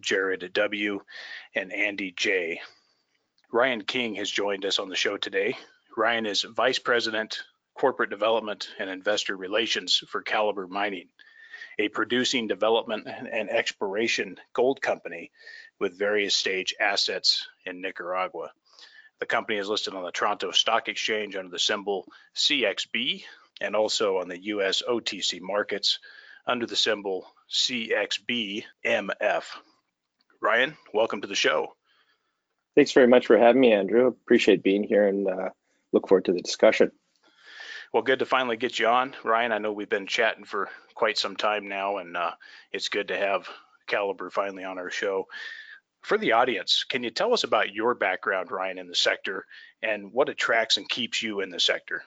Jared W., and Andy J. Ryan King has joined us on the show today. Ryan is Vice President, Corporate Development and Investor Relations for Calibre Mining, a producing development and exploration gold company with various stage assets in Nicaragua. The company is listed on the Toronto Stock Exchange under the symbol CXB and also on the US OTC markets under the symbol CXBMF. Ryan, welcome to the show. Thanks very much for having me, Andrew. Appreciate being here and uh, look forward to the discussion. Well, good to finally get you on, Ryan. I know we've been chatting for quite some time now, and uh, it's good to have Calibre finally on our show. For the audience, can you tell us about your background, Ryan, in the sector and what attracts and keeps you in the sector?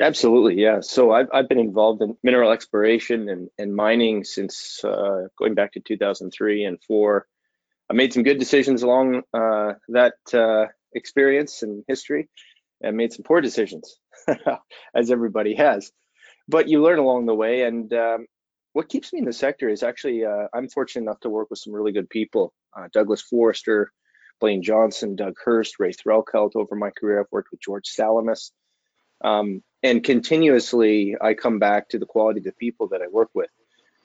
Absolutely, yeah. So I've, I've been involved in mineral exploration and, and mining since uh, going back to 2003 and four. I made some good decisions along uh, that uh, experience and history, and made some poor decisions, as everybody has. But you learn along the way, and um, what keeps me in the sector is actually uh, I'm fortunate enough to work with some really good people. Uh, Douglas Forrester, Blaine Johnson, Doug Hurst, Ray Threlkeld over my career. I've worked with George Salamis. Um, and continuously, I come back to the quality of the people that I work with.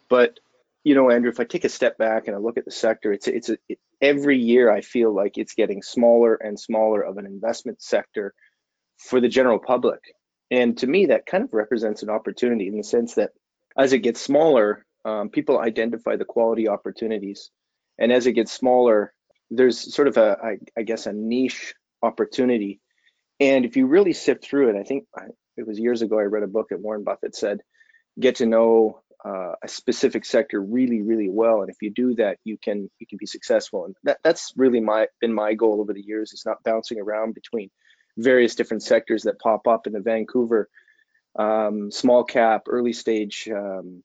But you know, Andrew, if I take a step back and I look at the sector, it's it's a, it, every year I feel like it's getting smaller and smaller of an investment sector for the general public. And to me, that kind of represents an opportunity in the sense that as it gets smaller, um, people identify the quality opportunities, and as it gets smaller, there's sort of a, I, I guess, a niche opportunity. And if you really sift through it, I think it was years ago I read a book that Warren Buffett said, get to know uh, a specific sector really, really well. And if you do that, you can you can be successful. And that, that's really my been my goal over the years. It's not bouncing around between various different sectors that pop up in the Vancouver um, small cap, early stage, um,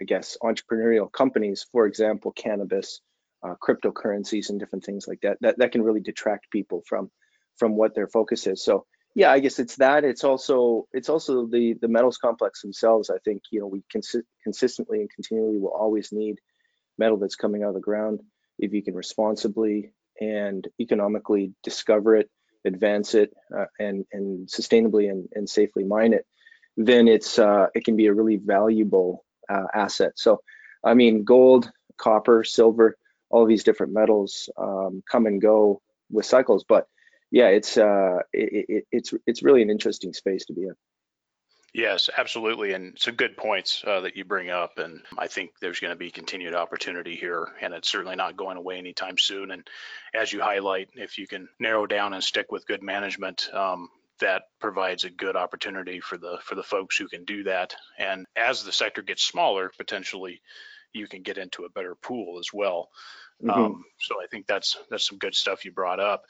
I guess, entrepreneurial companies. For example, cannabis, uh, cryptocurrencies, and different things like that. That that can really detract people from from what their focus is. So yeah i guess it's that. It's also it's also the the metals complex themselves i think you know we consi- consistently and continually will always need metal that's coming out of the ground if you can responsibly and economically discover it advance it uh, and and sustainably and, and safely mine it then it's uh, it can be a really valuable uh, asset. So i mean gold copper silver all these different metals um, come and go with cycles but yeah, it's uh, it, it, it's it's really an interesting space to be in. Yes, absolutely, and some good points uh, that you bring up, and I think there's going to be continued opportunity here, and it's certainly not going away anytime soon. And as you highlight, if you can narrow down and stick with good management, um, that provides a good opportunity for the for the folks who can do that. And as the sector gets smaller, potentially you can get into a better pool as well. Mm-hmm. Um, so I think that's that's some good stuff you brought up.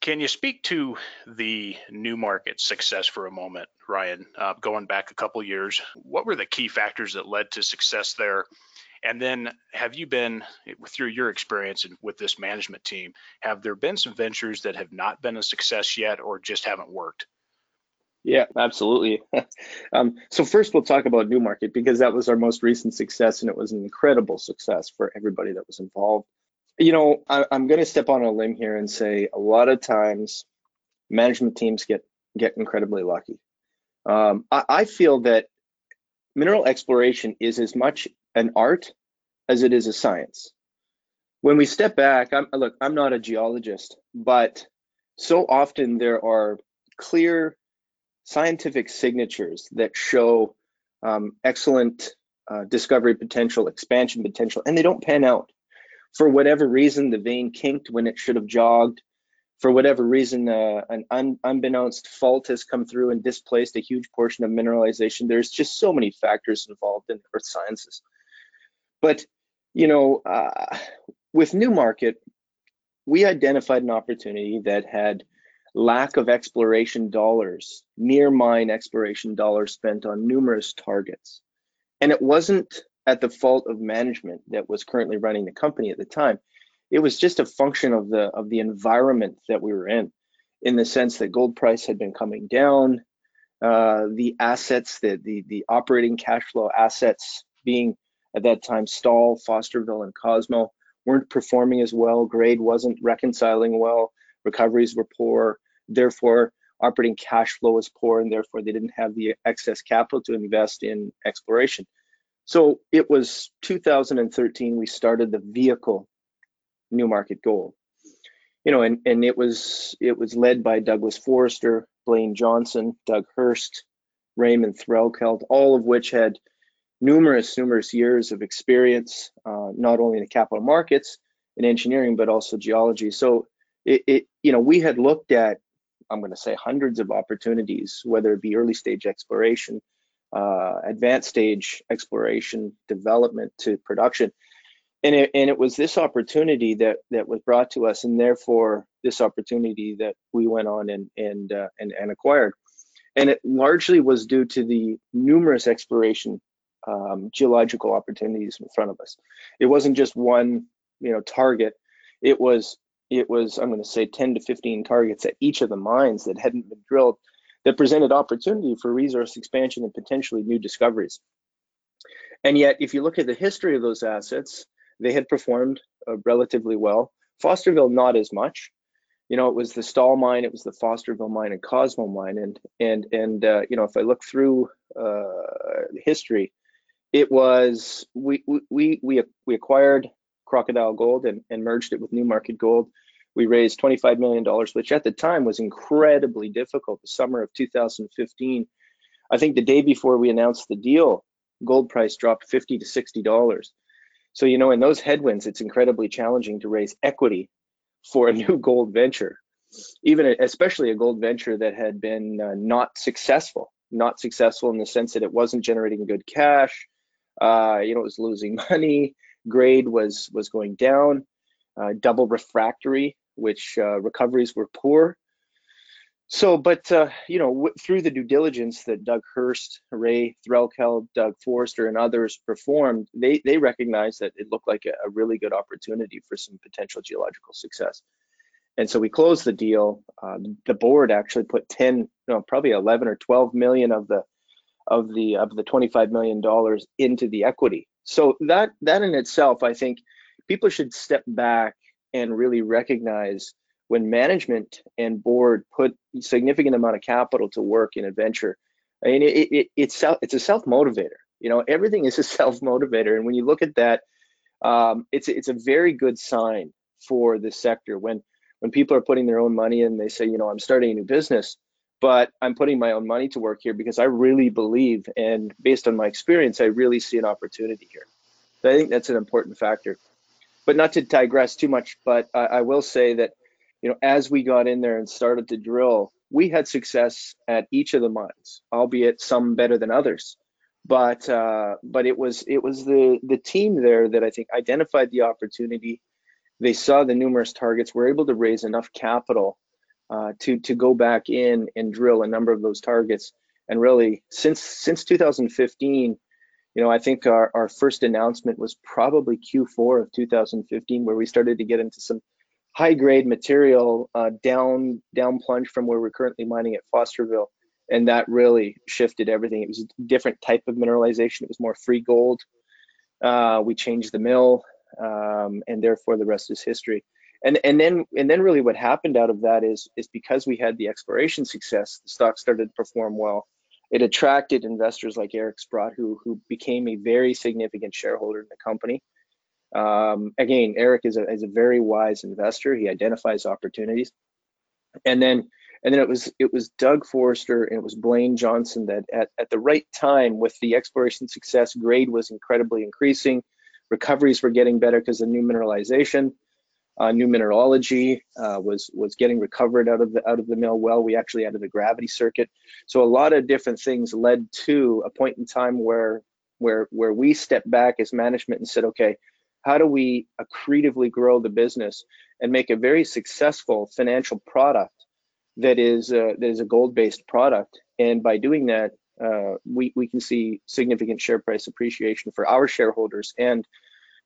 Can you speak to the Newmarket success for a moment, Ryan? Uh, going back a couple years, what were the key factors that led to success there? And then, have you been through your experience with this management team? Have there been some ventures that have not been a success yet, or just haven't worked? Yeah, absolutely. um, so first, we'll talk about Newmarket because that was our most recent success, and it was an incredible success for everybody that was involved you know, I, am going to step on a limb here and say a lot of times management teams get get incredibly lucky. Um, I, I feel that mineral exploration is as much an art as it is a science. When we step back, I'm, look, I'm not a geologist, but so often there are clear scientific signatures that show um, excellent uh, discovery potential, expansion potential, and they don't pan out for whatever reason, the vein kinked when it should have jogged. For whatever reason, uh, an un unbeknownst fault has come through and displaced a huge portion of mineralization. There's just so many factors involved in earth sciences. But, you know, uh, with Newmarket, we identified an opportunity that had lack of exploration dollars, near mine exploration dollars spent on numerous targets. And it wasn't at the fault of management that was currently running the company at the time. It was just a function of the of the environment that we were in, in the sense that gold price had been coming down, uh, the assets, the, the the operating cash flow assets being at that time Stawell, Fosterville, and Cosmo weren't performing as well. Grade wasn't reconciling well recoveries were poor, therefore operating cash flow was poor, and therefore they didn't have the excess capital to invest in exploration. So it was 2013 we started the vehicle Newmarket Gold. You know, and, and it was it was led by Douglas Forrester, Blaine Johnson, Doug Hurst, Raymond Threlkeld, all of which had numerous, numerous years of experience, uh, not only in the capital markets and engineering, but also geology. So it, it you know, we had looked at, I'm going to say hundreds of opportunities, whether it be early stage exploration, uh, advanced stage exploration, development to production. And it, and it was this opportunity that that was brought to us, and therefore this opportunity that we went on and and uh, and, and acquired. And it largely was due to the numerous exploration um, geological opportunities in front of us. It wasn't just one, you know, target. It was it was, I'm going to say 10 to 15 targets at each of the mines that hadn't been drilled that presented opportunity for resource expansion and potentially new discoveries. And yet, if you look at the history of those assets, they had performed uh, relatively well. Fosterville, not as much. You know, it was the Stawell mine, it was the Fosterville mine, and Cosmo mine, and and and uh, you know, if I look through uh, history, it was we we we we acquired Crocodile Gold and, and merged it with Newmarket Gold. We raised $25 million, which at the time was incredibly difficult. The summer of 2015, I think the day before we announced the deal, gold price dropped 50 to $60. So, you know, in those headwinds, it's incredibly challenging to raise equity for a new gold venture, even especially a gold venture that had been uh, not successful, not successful in the sense that it wasn't generating good cash. Uh, you know, it was losing money grade was was going down, uh, double refractory, which uh, recoveries were poor. So, but uh, you know, through the due diligence that Doug Hurst, Ray Threlkeld, Doug Forrester, and others performed, they they recognized that it looked like a, a, really good opportunity for some potential geological success. And so we closed the deal. Uh, the board actually put 10, no, probably 11 or 12 million of the of the of the 25 million dollars into the equity so that that in itself, I think people should step back and really recognize when management and board put significant amount of capital to work in a venture. I mean, it, it, it's it's a self motivator. You know, everything is a self motivator, and when you look at that, um, it's it's a very good sign for the sector when when people are putting their own money in. They say, you know, I'm starting a new business but I'm putting my own money to work here because I really believe, and based on my experience, I really see an opportunity here. So I think that's an important factor. But not to digress too much, but I, I will say that, you know, as we got in there and started to drill, we had success at each of the mines, albeit some better than others. But uh, but it was it was the the team there that I think identified the opportunity. They saw the numerous targets, were able to raise enough capital uh, to to go back in and drill a number of those targets. And really, since since 2015, you know, I think our, our first announcement was probably Q4 of 2015, where we started to get into some high grade material uh, down down plunge from where we're currently mining at Fosterville, and that really shifted everything. It was a different type of mineralization. It was more free gold. Uh, we changed the mill, um, and therefore the rest is history and and then and then really what happened out of that is is because we had the exploration success, the stock started to perform well. It attracted investors like Eric Sprott, who who became a very significant shareholder in the company. Um, again, Eric is a is a very wise investor. He identifies opportunities, and then and then it was it was Doug Forrester and it was Blaine Johnson that at, at the right time with the exploration success, grade was incredibly increasing, recoveries were getting better because of new mineralization uh, new mineralogy uh, was was getting recovered out of the out of the mill well. We actually added a gravity circuit, so a lot of different things led to a point in time where where where we stepped back as management and said, okay, how do we accretively grow the business and make a very successful financial product that is a, that is a gold-based product. And by doing that, uh, we we can see significant share price appreciation for our shareholders and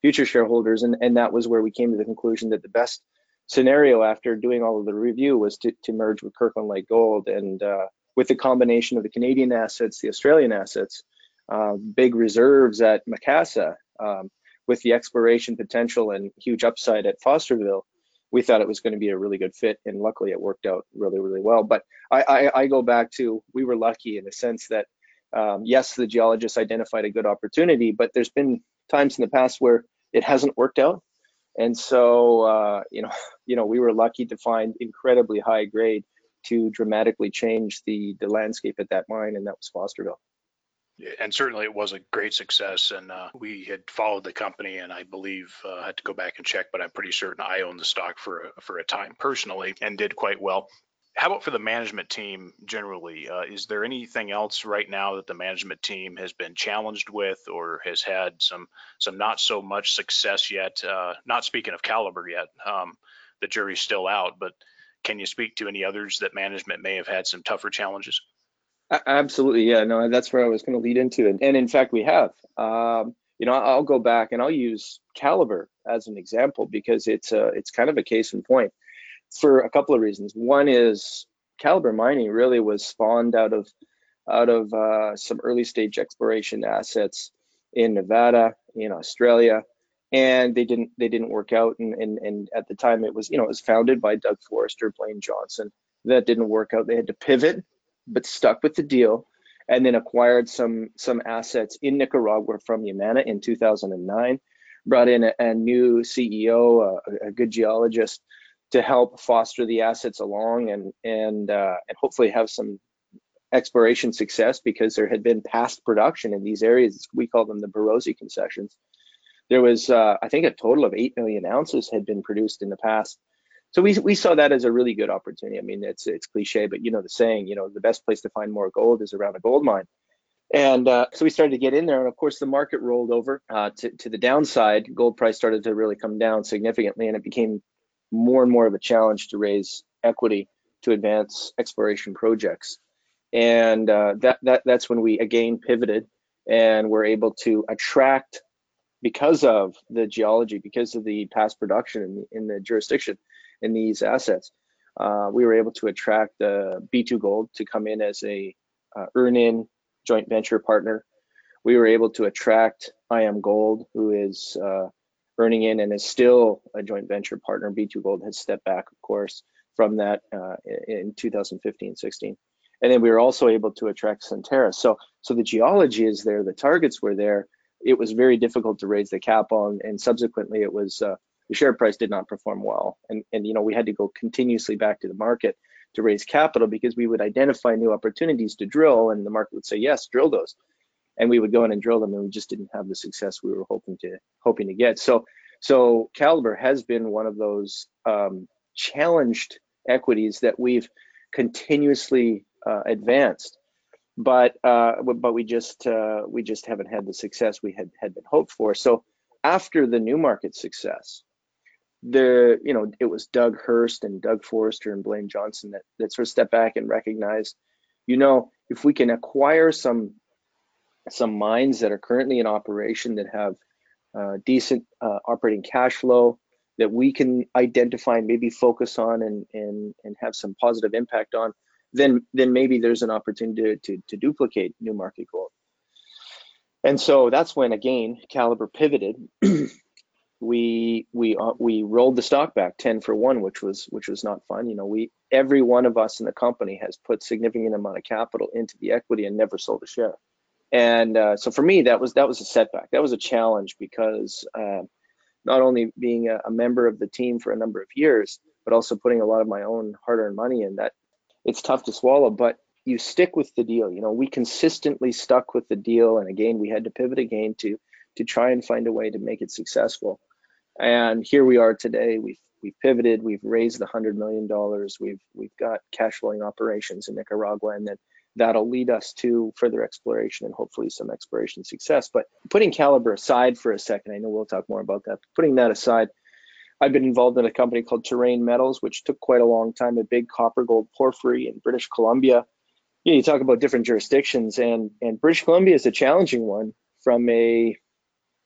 future shareholders. And and that was where we came to the conclusion that the best scenario after doing all of the review was to, to merge with Kirkland Lake Gold. And uh, with the combination of the Canadian assets, the Australian assets, uh, big reserves at Macassa, um, with the exploration potential and huge upside at Fosterville, we thought it was going to be a really good fit, and luckily it worked out really, really well. But I, I, I go back to we were lucky in the sense that um, yes, the geologists identified a good opportunity, but there's been times in the past where it hasn't worked out, and so uh, you know, you know, we were lucky to find incredibly high grade to dramatically change the the landscape at that mine, and that was Fosterville and certainly it was a great success. And uh, we had followed the company, and I believe uh, had to go back and check, but I'm pretty certain I owned the stock for a, for a time personally and did quite well. How about for the management team generally? Uh, is there anything else right now that the management team has been challenged with, or has had some some not so much success yet? Uh, not speaking of Calibre yet, um, the jury's still out. But can you speak to any others that management may have had some tougher challenges? Absolutely, yeah. No, that's where I was going to lead into it, and in fact, we have. Um, you know, I'll go back and I'll use Calibre as an example because it's a, it's kind of a case in point for a couple of reasons. One is Calibre Mining really was spawned out of out of uh, some early stage exploration assets in Nevada, in Australia, and they didn't they didn't work out. And, and and at the time, it was you know it was founded by Doug Forrester, Blaine Johnson. That didn't work out. They had to pivot but stuck with the deal and then acquired some some assets in Nicaragua from Yamana in 2009. Brought in a, a new CEO, a, a, good geologist, to help foster the assets along and and uh, and hopefully have some exploration success because there had been past production in these areas. We call them the Borosi concessions. There was, uh, I think, a total of eight million ounces had been produced in the past so we we saw that as a really good opportunity. I mean, it's it's cliche, but you know the saying, you know, the best place to find more gold is around a gold mine. And uh, so we started to get in there, and of course the market rolled over uh, to to the downside. Gold price started to really come down significantly, and it became more and more of a challenge to raise equity to advance exploration projects. And uh, that that that's when we again pivoted and were able to attract because of the geology, because of the past production in the, in the jurisdiction, in these assets. Uh, we were able to attract uh, B2Gold to come in as a uh, earn-in joint venture partner. We were able to attract IAMGOLD, who is uh, earning in and is still a joint venture partner. B2Gold has stepped back, of course, from that uh, in 2015-16. And then we were also able to attract Centerra. So, so the geology is there, the targets were there. It was very difficult to raise the cap on, and subsequently it was uh, the share price did not perform well. And, and you know, we had to go continuously back to the market to raise capital because we would identify new opportunities to drill and the market would say, yes, drill those. And we would go in and drill them and we just didn't have the success we were hoping to hoping to get. So so Calibre has been one of those um, challenged equities that we've continuously uh, advanced, but uh, but we just uh, we just haven't had the success we had had been hoped for. So after the Newmarket success, the you know it was Doug Hurst and Doug Forrester and Blaine Johnson that that sort of stepped back and recognized, you know, if we can acquire some some mines that are currently in operation that have uh, decent uh, operating cash flow that we can identify and maybe focus on and and and have some positive impact on, then then maybe there's an opportunity to to, to duplicate Newmarket Gold. And so that's when again Calibre pivoted. We we uh, we rolled the stock back 10 for 1 which was which was not fun. You know we every one of us in the company has put significant amount of capital into the equity and never sold a share and uh, so for me that was that was a setback that was a challenge because uh, not only being a, a, member of the team for a number of years but also putting a lot of my own hard-earned money in that it's tough to swallow but you stick with the deal you know we consistently stuck with the deal and again we had to pivot again to to try and find a way to make it successful and here we are today. We've we've pivoted. We've raised the hundred million dollars. We've we've got cash flowing operations in Nicaragua, and then that'll lead us to further exploration and hopefully some exploration success. But putting Calibre aside for a second, I know we'll talk more about that. Putting that aside, I've been involved in a company called Terrane Metals, which took quite a long time, a big copper gold porphyry in British Columbia. You, know, you talk about different jurisdictions, and, and British Columbia is a challenging one from a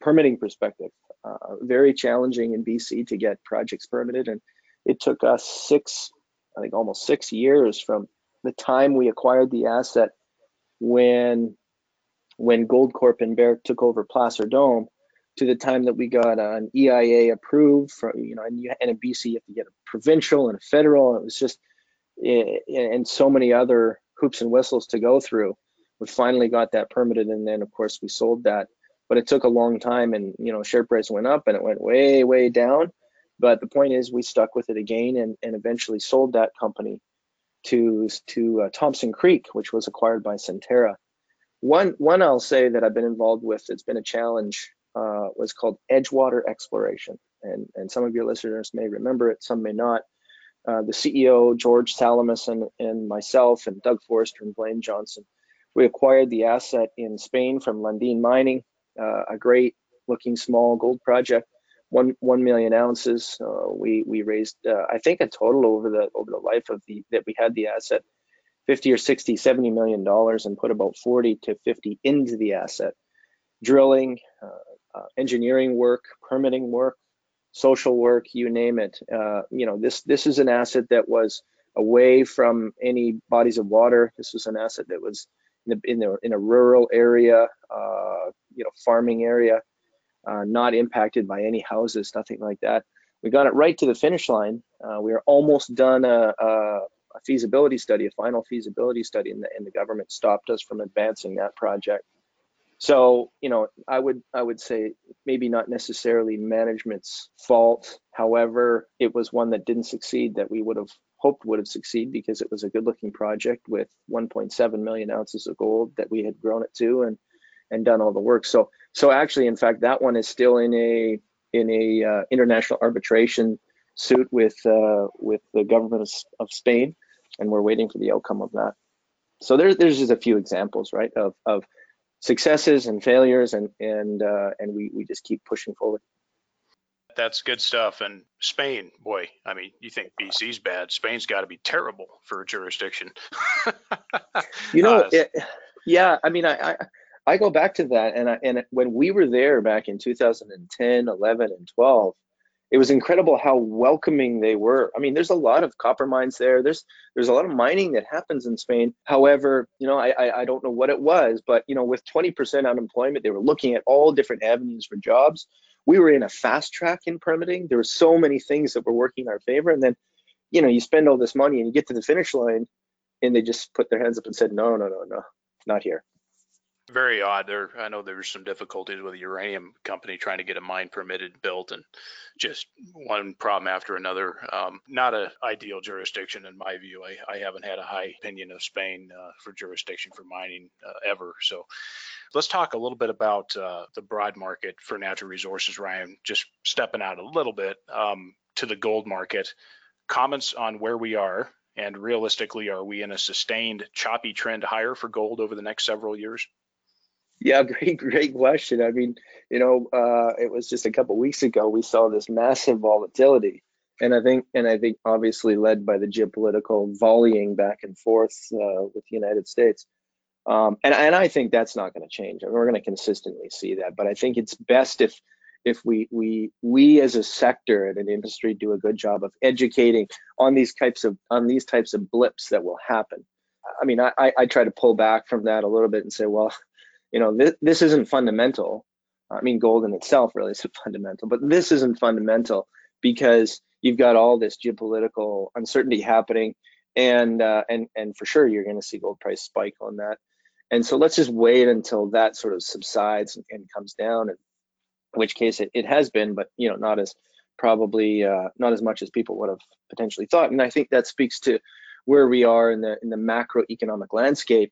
permitting perspective. Uh, very challenging in BC to get projects permitted, and it took us six, I think almost six years from the time we acquired the asset when when Goldcorp and Barrick took over Placer Dome to the time that we got an EIA approved from you know and, and in BC you have to get a provincial and a federal and it was just eh, and so many other hoops and whistles to go through. We finally got that permitted and then of course we sold that. But it took a long time and you know share price went up and it went way way down. But the point is we stuck with it again and, and eventually sold that company to to uh, Thompson Creek, which was acquired by Centerra. One one I'll say that I've been involved with that's been a challenge uh, was called Edgewater Exploration, and and some of your listeners may remember it, some may not. Uh, the CEO George Salamis and, and myself and Doug Forrester and Blaine Johnson, we acquired the asset in Spain from Lundin Mining, uh, a great looking small gold project one one million ounces. Uh, we we raised uh, I think a total over the over the life of the that we had the asset 50 or 60 70 million dollars and put about 40 to 50 into the asset. Drilling uh, uh engineering work permitting work social work you name it. Uh, you know this this is an asset that was away from any bodies of water. This was an asset that was in, the, in, the, in a rural area uh, you know farming area uh, not impacted by any houses, nothing like that. We got it right to the finish line. Uh, we are almost done a, a, a, feasibility study, a final feasibility study, and the, and the government stopped us from advancing that project. So, you know, I would I would say maybe not necessarily management's fault. However, it was one that didn't succeed that we would have hoped would have succeeded because it was a good looking project with 1.7 million ounces of gold that we had grown it to and and done all the work. So so actually, in fact, that one is still in a in a uh, international arbitration suit with uh, with the government of, of, Spain, and we're waiting for the outcome of that. So there's there's just a few examples, right, of of successes and failures, and and uh, and we we just keep pushing forward. That's good stuff. And Spain, boy, I mean, you think BC's bad? Spain's got to be terrible for a jurisdiction. you know, it, yeah. I mean, I, I I go back to that, and I, and when we were there back in 2010, 11, and 12, it was incredible how welcoming they were. I mean, there's a lot of copper mines there. There's there's a lot of mining that happens in Spain. However, you know, I I, I don't know what it was, but you know, with 20% unemployment, they were looking at all different avenues for jobs. We were in a fast track in permitting. There were so many things that were working in our favor, and then, you know, you spend all this money and you get to the finish line, and they just put their hands up and said, no, no, no, no, not here very odd. There, I know there some difficulties with a uranium company trying to get a mine permitted, built, and just one problem after another. Um, not an ideal jurisdiction in my view. I, I haven't had a high opinion of Spain uh, for jurisdiction for mining uh, ever. So let's talk a little bit about uh, the broad market for natural resources, Ryan. Just stepping out a little bit um, to the gold market. Comments on where we are and realistically, are we in a sustained choppy trend higher for gold over the next several years? Yeah, great, great question. I mean, you know, uh, it was just a couple weeks ago we saw this massive volatility, and I think, and I think, obviously led by the geopolitical volleying back and forth uh, with the United States. Um, and and I think that's not going to change. I mean, we're going to consistently see that, but I think it's best if if we we we as a sector and an industry do a good job of educating on these types of on these types of blips that will happen. I mean, I, I try to pull back from that a little bit and say, well, you know, this, this isn't fundamental. I mean, gold in itself really isn't fundamental, but this isn't fundamental because you've got all this geopolitical uncertainty happening, and uh, and and for sure you're going to see gold price spike on that. And so let's just wait until that sort of subsides and, and comes down, in which case it, it has been, but you know, not as probably uh, not as much as people would have potentially thought. And I think that speaks to where we are in the in the macroeconomic landscape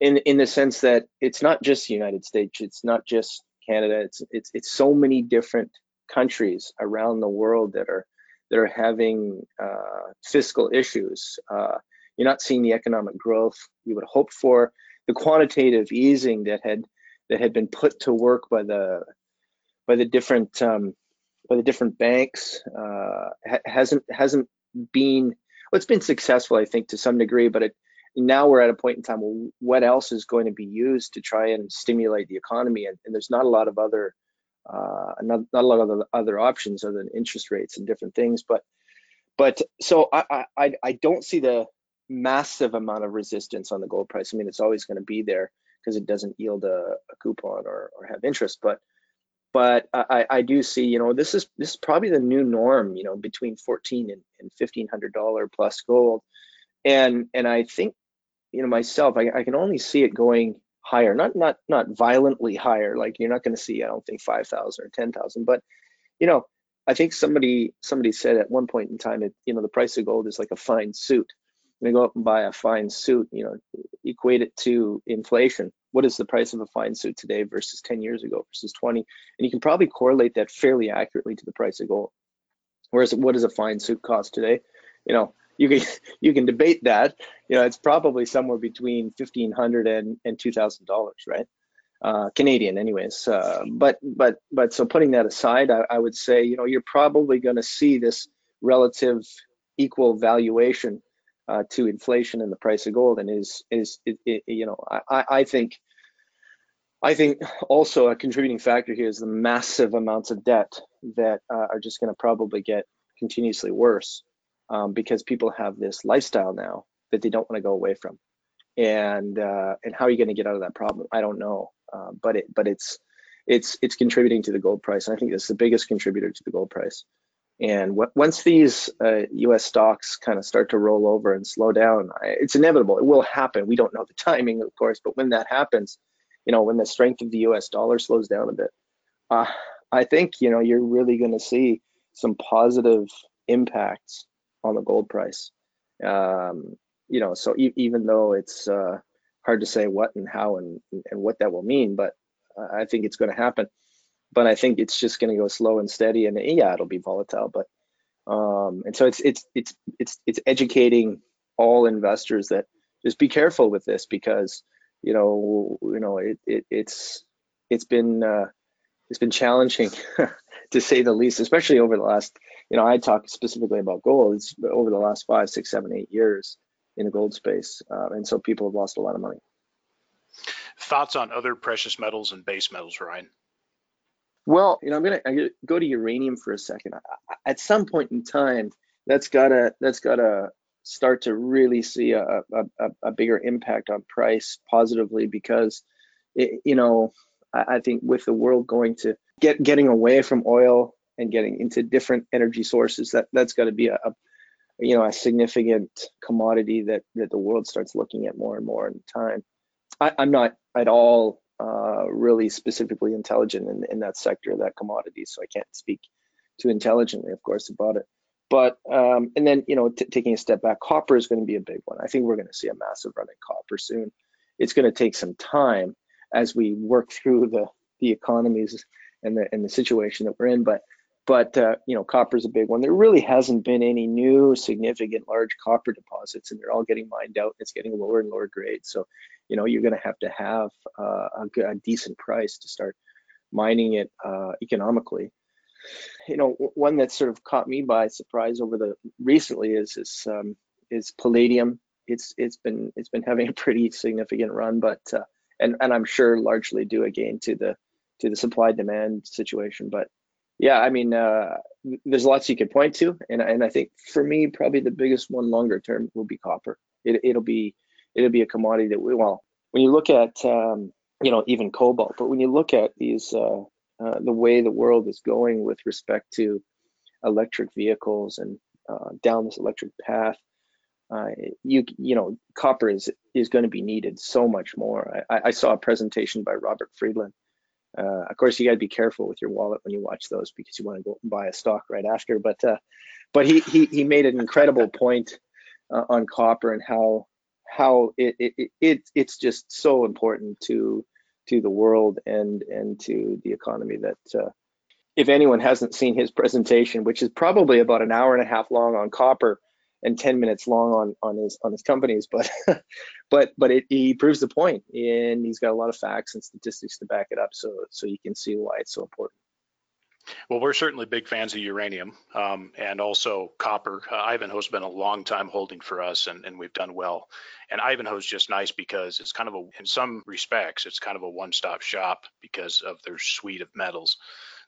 in in the sense that it's not just the United States, it's not just Canada, it's it's it's so many different countries around the world that are that are having uh, fiscal issues. Uh, You're not seeing the economic growth you would hope for. The quantitative easing that had that had been put to work by the by the different um, by the different banks uh, ha- hasn't hasn't been well, it's been successful, I think, to some degree, but it, now we're at a point in time. What else is going to be used to try and stimulate the economy? And, and there's not a lot of other uh, not, not a lot of other options other than interest rates and different things. But but so I I I don't see the massive amount of resistance on the gold price. I mean, it's always going to be there because it doesn't yield a, a coupon or, or have interest. But but I, I do see, you know, this is this is probably the new norm, you know, between 14 and, and 1500 dollar plus gold. And and I think, you know, myself, I, I can only see it going higher, not not not violently higher. Like you're not going to see, I don't think 5,000 or 10,000, but you know, I think somebody somebody said at one point in time, it, you know, the price of gold is like a fine suit. You go up and buy a fine suit, you know, equate it to inflation. What is the price of a fine suit today versus 10 years ago versus 20? And you can probably correlate that fairly accurately to the price of gold. Whereas what does a fine suit cost today? You know, you can you can debate that. You know, it's probably somewhere between fifteen hundred and and two thousand dollars, right? Uh, Canadian, anyways. Uh, but but but so putting that aside, I, I would say you know you're probably going to see this relative equal valuation uh, to inflation and the price of gold, and is is it, it, you know I, I think I think also a contributing factor here is the massive amounts of debt that uh, are just going to probably get continuously worse um, because people have this lifestyle now that they don't want to go away from, and uh, and how are you going to get out of that problem? I don't know, uh, but it but it's it's it's contributing to the gold price, and I think it's the biggest contributor to the gold price. And once these uh, U.S. stocks kind of start to roll over and slow down, it's inevitable. It will happen. We don't know the timing, of course, but when that happens, you know, when the strength of the U.S. dollar slows down a bit, uh, I think you know you're really going to see some positive impacts on the gold price. Um, you know, so e even though it's uh, hard to say what and how and and what that will mean, but I think it's going to happen but I think it's just going to go slow and steady, and yeah, it'll be volatile. But um, and so it's it's it's it's it's educating all investors that just be careful with this because you know you know it, it it's it's been uh, it's been challenging to say the least, especially over the last you know I talk specifically about gold. It's over the last five, six, seven, eight years in the gold space, uh, and so people have lost a lot of money. Thoughts on other precious metals and base metals, Ryan? Well, you know, I'm gonna, I'm gonna go to uranium for a second. At some point in time, that's gotta that's gotta start to really see a, a, a bigger impact on price positively because, it, you know, I, I think with the world going to get getting away from oil and getting into different energy sources, that that's got to be a, a you know a significant commodity that that the world starts looking at more and more in time. I, I'm not at all uh, really specifically intelligent in, in that sector, of that commodity. So I can't speak too intelligently, of course, about it. But um, and then you know, taking a step back, copper is going to be a big one. I think we're going to see a massive run in copper soon. It's going to take some time as we work through the the economies and the and the situation that we're in. But but uh, you know, copper is a big one. There really hasn't been any new significant large copper deposits, and they're all getting mined out. It's getting lower and lower grades. So you know you're going to have to have uh, a, a, decent price to start mining it uh, economically. You know, one that sort of caught me by surprise over the recently is is um, is palladium. It's it's been it's been having a pretty significant run, but uh, and and I'm sure largely due again to the to the supply demand situation. But yeah, I mean, uh, there's lots you could point to, and and I think for me probably the biggest one longer term will be copper. It it'll be it'll be a commodity that we well when you look at um, you know even cobalt, but when you look at these uh, uh, the way the world is going with respect to electric vehicles and uh, down this electric path, uh, you you know copper is is going to be needed so much more. I, I saw a presentation by Robert Friedland. Uh, of course, you got to be careful with your wallet when you watch those because you want to go and buy a stock right after. But uh, but he, he he made an incredible point on copper and how how it, it, it it's just so important to to the world and and to the economy that uh, if anyone hasn't seen his presentation, which is probably about an hour and a half long on copper and 10 minutes long on on his on his companies but but but it, he proves the point and he's got a lot of facts and statistics to back it up so so you can see why it's so important well, we're certainly big fans of uranium um, and also copper. Uh, Ivanhoe's been a long time holding for us, and, and we've done well. And Ivanhoe's just nice because it's kind of a, in some respects, it's kind of a one-stop shop because of their suite of metals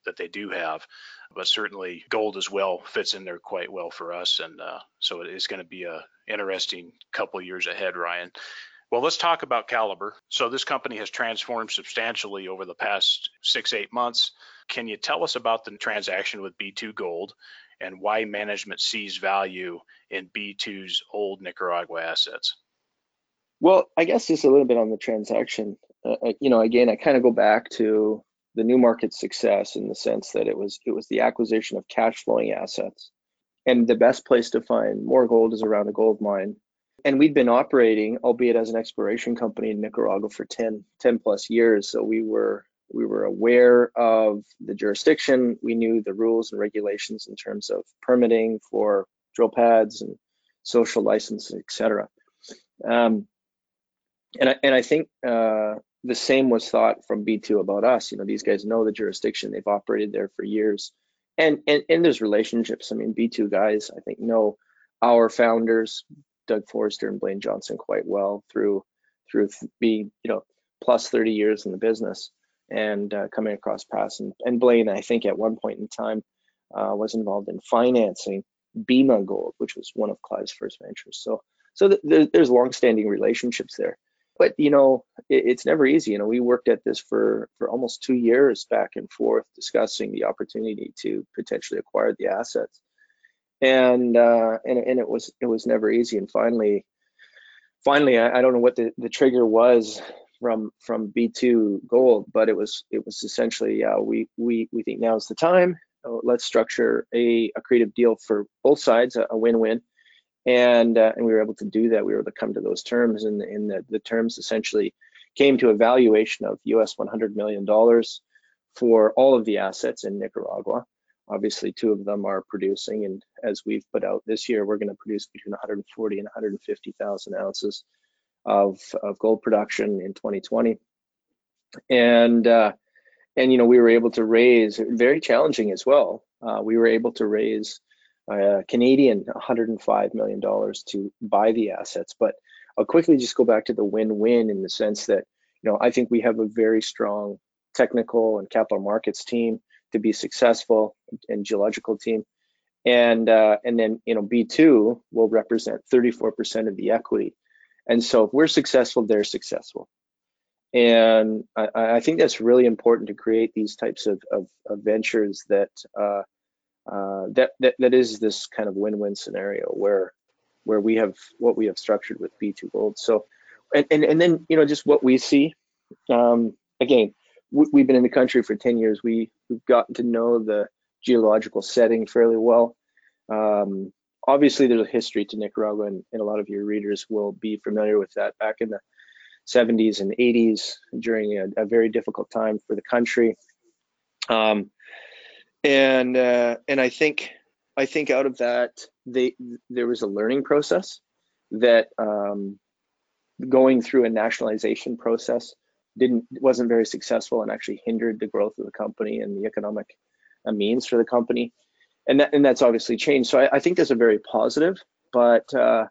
that they do have. But certainly, gold as well fits in there quite well for us, and uh, so it is going to be a interesting couple years ahead, Ryan. Well, let's talk about Calibre. So this company has transformed substantially over the past six, eight months. Can you tell us about the transaction with B2 Gold and why management sees value in B2's old Nicaragua assets? Well, I guess just a little bit on the transaction. Uh, uh you know, again, I kind of go back to the Newmarket success in the sense that it was it was the acquisition of cash flowing assets, and the best place to find more gold is around a gold mine. And we'd been operating, albeit as an exploration company in Nicaragua for 10, 10 plus years. So we were we were aware of the jurisdiction. We knew the rules and regulations in terms of permitting for drill pads and social licenses, etc. Um, and I, and I think uh, the same was thought from B2 about us. You know, these guys know the jurisdiction. They've operated there for years, and and and there's relationships. I mean, B2 guys, I think, know our founders, Doug Forrester and Blaine Johnson, quite well through through being you know plus 30 years in the business and uh, coming across paths. And, and Blaine, I think at one point in time, uh, was involved in financing Bema Gold, which was one of Clive's first ventures. So, so th- there's long-standing relationships there. But you know, it, it's never easy. You know, we worked at this for for almost two years, back and forth, discussing the opportunity to potentially acquire the assets, and uh, and and it was it was never easy. And finally, finally, I, I don't know what the the trigger was from from B2 Gold, but it was it was essentially uh, we we we think now is the time. Uh, let's structure a, a creative deal for both sides, a, a win-win, and uh, and we were able to do that. We were able to come to those terms, and in the, the terms essentially came to a valuation of US 100 million dollars for all of the assets in Nicaragua. Obviously, two of them are producing, and as we've put out this year, we're going to produce between 140 and 150,000 ounces of, of gold production in 2020. And, uh, and, you know, we were able to raise, very challenging as well, uh, we were able to raise uh, Canadian $105 million to buy the assets. But I'll quickly just go back to the win-win in the sense that, you know, I think we have a very strong technical and capital markets team to be successful and geological team. And uh, and then you know B2 will represent 34% of the equity. And so if we're successful, they're successful. And I, I think that's really important to create these types of, of, of ventures that, uh, uh, that, that that is this kind of win-win scenario where where we have what we have structured with B2 Gold. So, and, and, and then, you know, just what we see, um, again, we, have been in the country for 10 years. We, we've gotten to know the geological setting fairly well. Um, obviously there's a history to Nicaragua and, and, a lot of your readers will be familiar with that back in the 70s and 80s during a, a very difficult time for the country. Um, and uh, and I think I think out of that they there was a learning process that um, going through a nationalization process didn't wasn't very successful and actually hindered the growth of the company and the economic uh, means for the company and that, and that's obviously changed. So I, I think that's a very positive, but uh,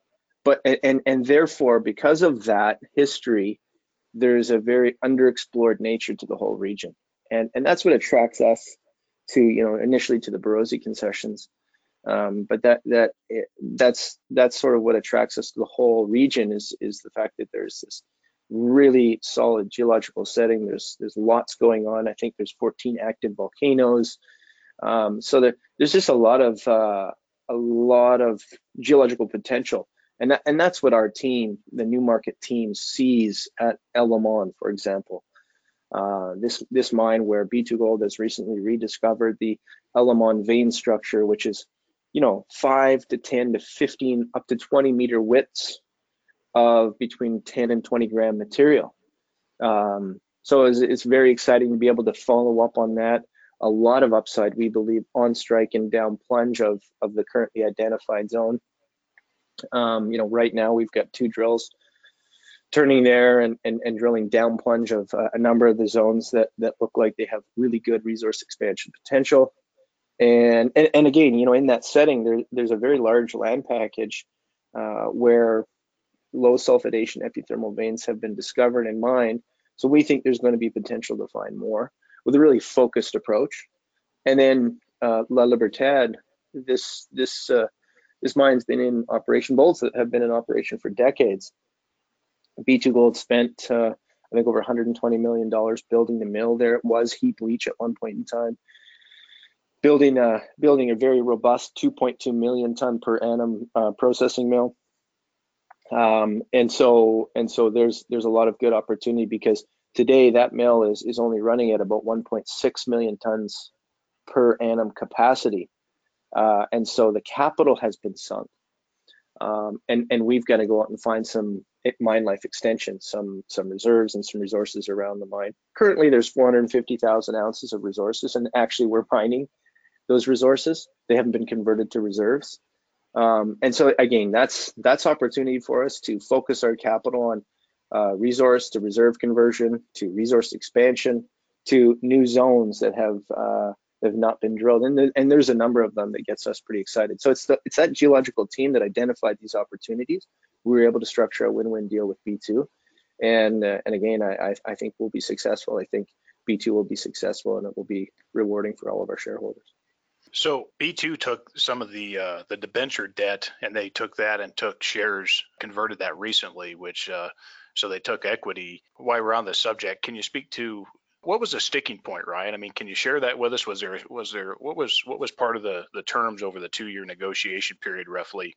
but and and therefore because of that history, there's a very underexplored nature to the whole region, and and that's what attracts us to you know initially to the Borosi concessions, um, but that that that's that's sort of what attracts us to the whole region is is the fact that there's this really solid geological setting. There's there's lots going on. I think there's 14 active volcanoes. Um, so there, there's just a lot of uh, a lot of geological potential, and that, and that's what our team, the Newmarket team, sees at El Limon, for example. Uh, this this mine where B2 Gold has recently rediscovered the Elamon vein structure, which is, you know, five to 10 to 15 up to 20 meter widths of between 10 and 20 gram material. Um, so it's, it's very exciting to be able to follow up on that a lot of upside, we believe, on strike and down plunge of, of the currently identified zone. Um, you know, right now we've got two drills turning there and, and, and drilling down plunge of uh, a number of the zones that, that look like they have really good resource expansion potential. And, and, and again, you know, in that setting, there, there's a very large land package uh, where low sulfidation epithermal veins have been discovered and mined. So we think there's going to be potential to find more with a really focused approach. And then uh, La Libertad, this this uh, this mine's been in operation. Both that have been in operation for decades. B2Gold spent, uh, I think, over 120 million dollars building the mill there. It was heap leach at one point in time. Building a building a very robust 2.2 million ton per annum uh, processing mill. Um, and so and so there's there's a lot of good opportunity because today that mill is is only running at about 1.6 million tons per annum capacity. Uh, and so the capital has been sunk. Um, and and we've got to go out and find some mine life extension, some some reserves and some resources around the mine. Currently, there's 450,000 ounces of resources, and actually we're mining those resources. They haven't been converted to reserves. Um, and so again, that's that's opportunity for us to focus our capital on uh, resource to reserve conversion, to resource expansion, to new zones that have uh, have not been drilled, and, and there's a number of them that gets us pretty excited. So it's the, it's that geological team that identified these opportunities. We were able to structure a win-win deal with B2, and uh, and again, I, I think we'll be successful. I think B2 will be successful, and it will be rewarding for all of our shareholders. So B2 took some of the uh, the debenture debt, and they took that and took shares, converted that recently, which uh, so they took equity. While we're on the subject, can you speak to what was the sticking point, Ryan? I mean, can you share that with us? Was there was there what was what was part of the the terms over the two year negotiation period roughly?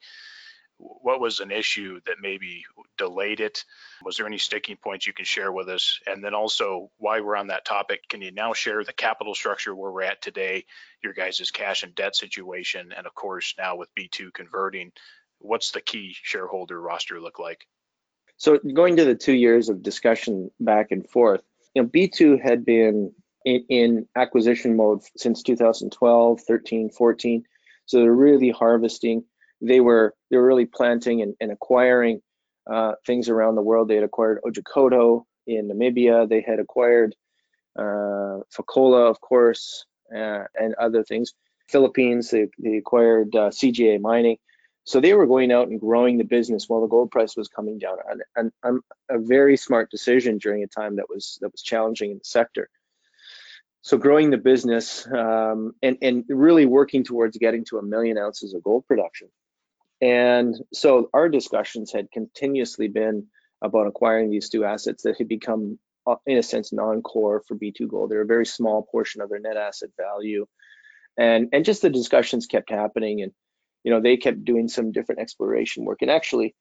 What was an issue that maybe delayed it? Was there any sticking points you can share with us? And then also, why we're on that topic, can you now share the capital structure where we're at today, your guys' cash and debt situation, and of course now with B2 converting, what's the key shareholder roster look like? So going to the two years of discussion back and forth, you know, B2 had been in, in, acquisition mode since 2012, 13, 14. So they're really harvesting. They were they were really planting and, and acquiring uh, things around the world. They had acquired Otjikoto in Namibia. They had acquired uh, Fekola, of course, uh, and other things. Philippines, they, they acquired uh, CGA Mining. So they were going out and growing the business while the gold price was coming down, and, and, and a very smart decision during a time that was that was challenging in the sector. So growing the business um, and and really working towards getting to a million ounces of gold production. And so our discussions had continuously been about acquiring these two assets that had become, uh, in a sense, non-core for B2Gold. They're a very small portion of their net asset value, and and just the discussions kept happening and you know, they kept doing some different exploration work. And actually,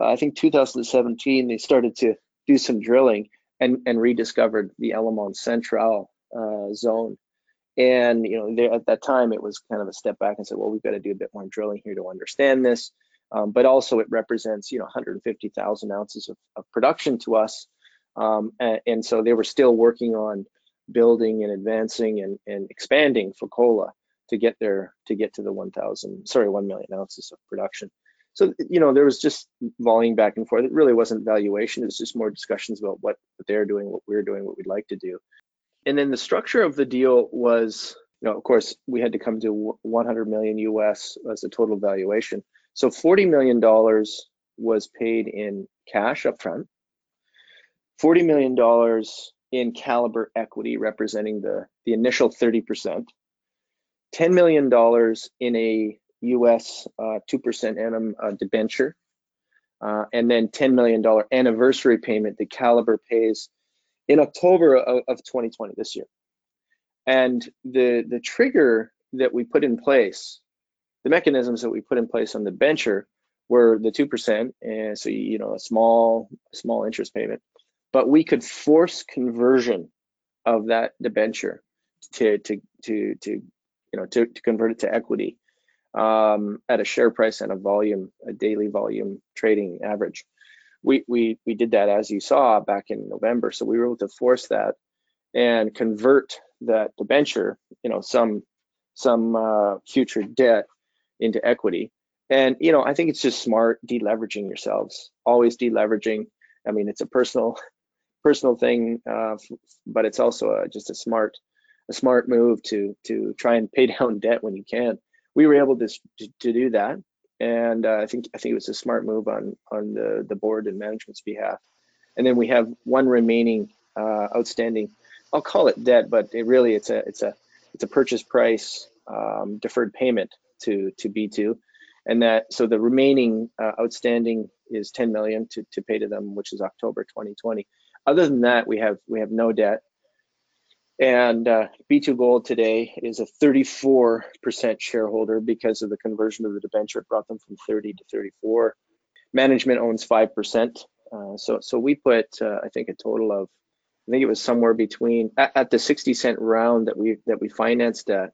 uh, I think 2017, they started to do some drilling and, and rediscovered the El Limon Central uh, zone. And, you know, there, at that time, it was kind of a step back and said, well, we've got to do a bit more drilling here to understand this. Um, but also it represents, you know, 150,000 ounces of, of, production to us. Um, and, and, so they were still working on building and advancing and, and expanding Fekola to get there to get to the 1,000, sorry, 1 million ounces of production. So, you know, there was just volleying back and forth. It really wasn't valuation. It was just more discussions about what, what they're doing, what we're doing, what we'd like to do. And then the structure of the deal was, you know, of course, we had to come to 100 million US as a total valuation. So 40 million dollars was paid in cash upfront. 40 million dollars in Calibre equity, representing the the initial 30 percent, $10 million in a US uh, 2% annum uh, debenture, uh, and then $10 million anniversary payment that Calibre pays in October of, of 2020 this year. And the, the trigger that we put in place, the mechanisms that we put in place on the debenture were the 2%, and so, you know, a small, small interest payment, but we could force conversion of that debenture to, to, to, to you know, to, to convert it to equity um, at a share price and a volume, a daily volume trading average. We, we, we did that as you saw back in November. So we were able to force that and convert that debenture, you know, some some uh, future debt into equity. And you know, I think it's just smart deleveraging yourselves, always deleveraging. I mean, it's a personal personal thing, uh, but it's also a, just a smart a smart move to to try and pay down debt when you can. We were able to to do that, and uh, I think I think it was a smart move on on the the board and management's behalf. And then we have one remaining uh, outstanding. I'll call it debt, but it really it's a it's a it's a purchase price um, deferred payment to to B2, and that so the remaining uh, outstanding is 10 million to to pay to them, which is October 2020 other than that, we have we have no debt. And uh, B2 Gold today is a 34% shareholder because of the conversion of the debenture. It brought them from 30 to 34. Management owns 5%. Uh, so so we put uh, I think a total of I think it was somewhere between at, at, the 60 cent round that we that we financed at.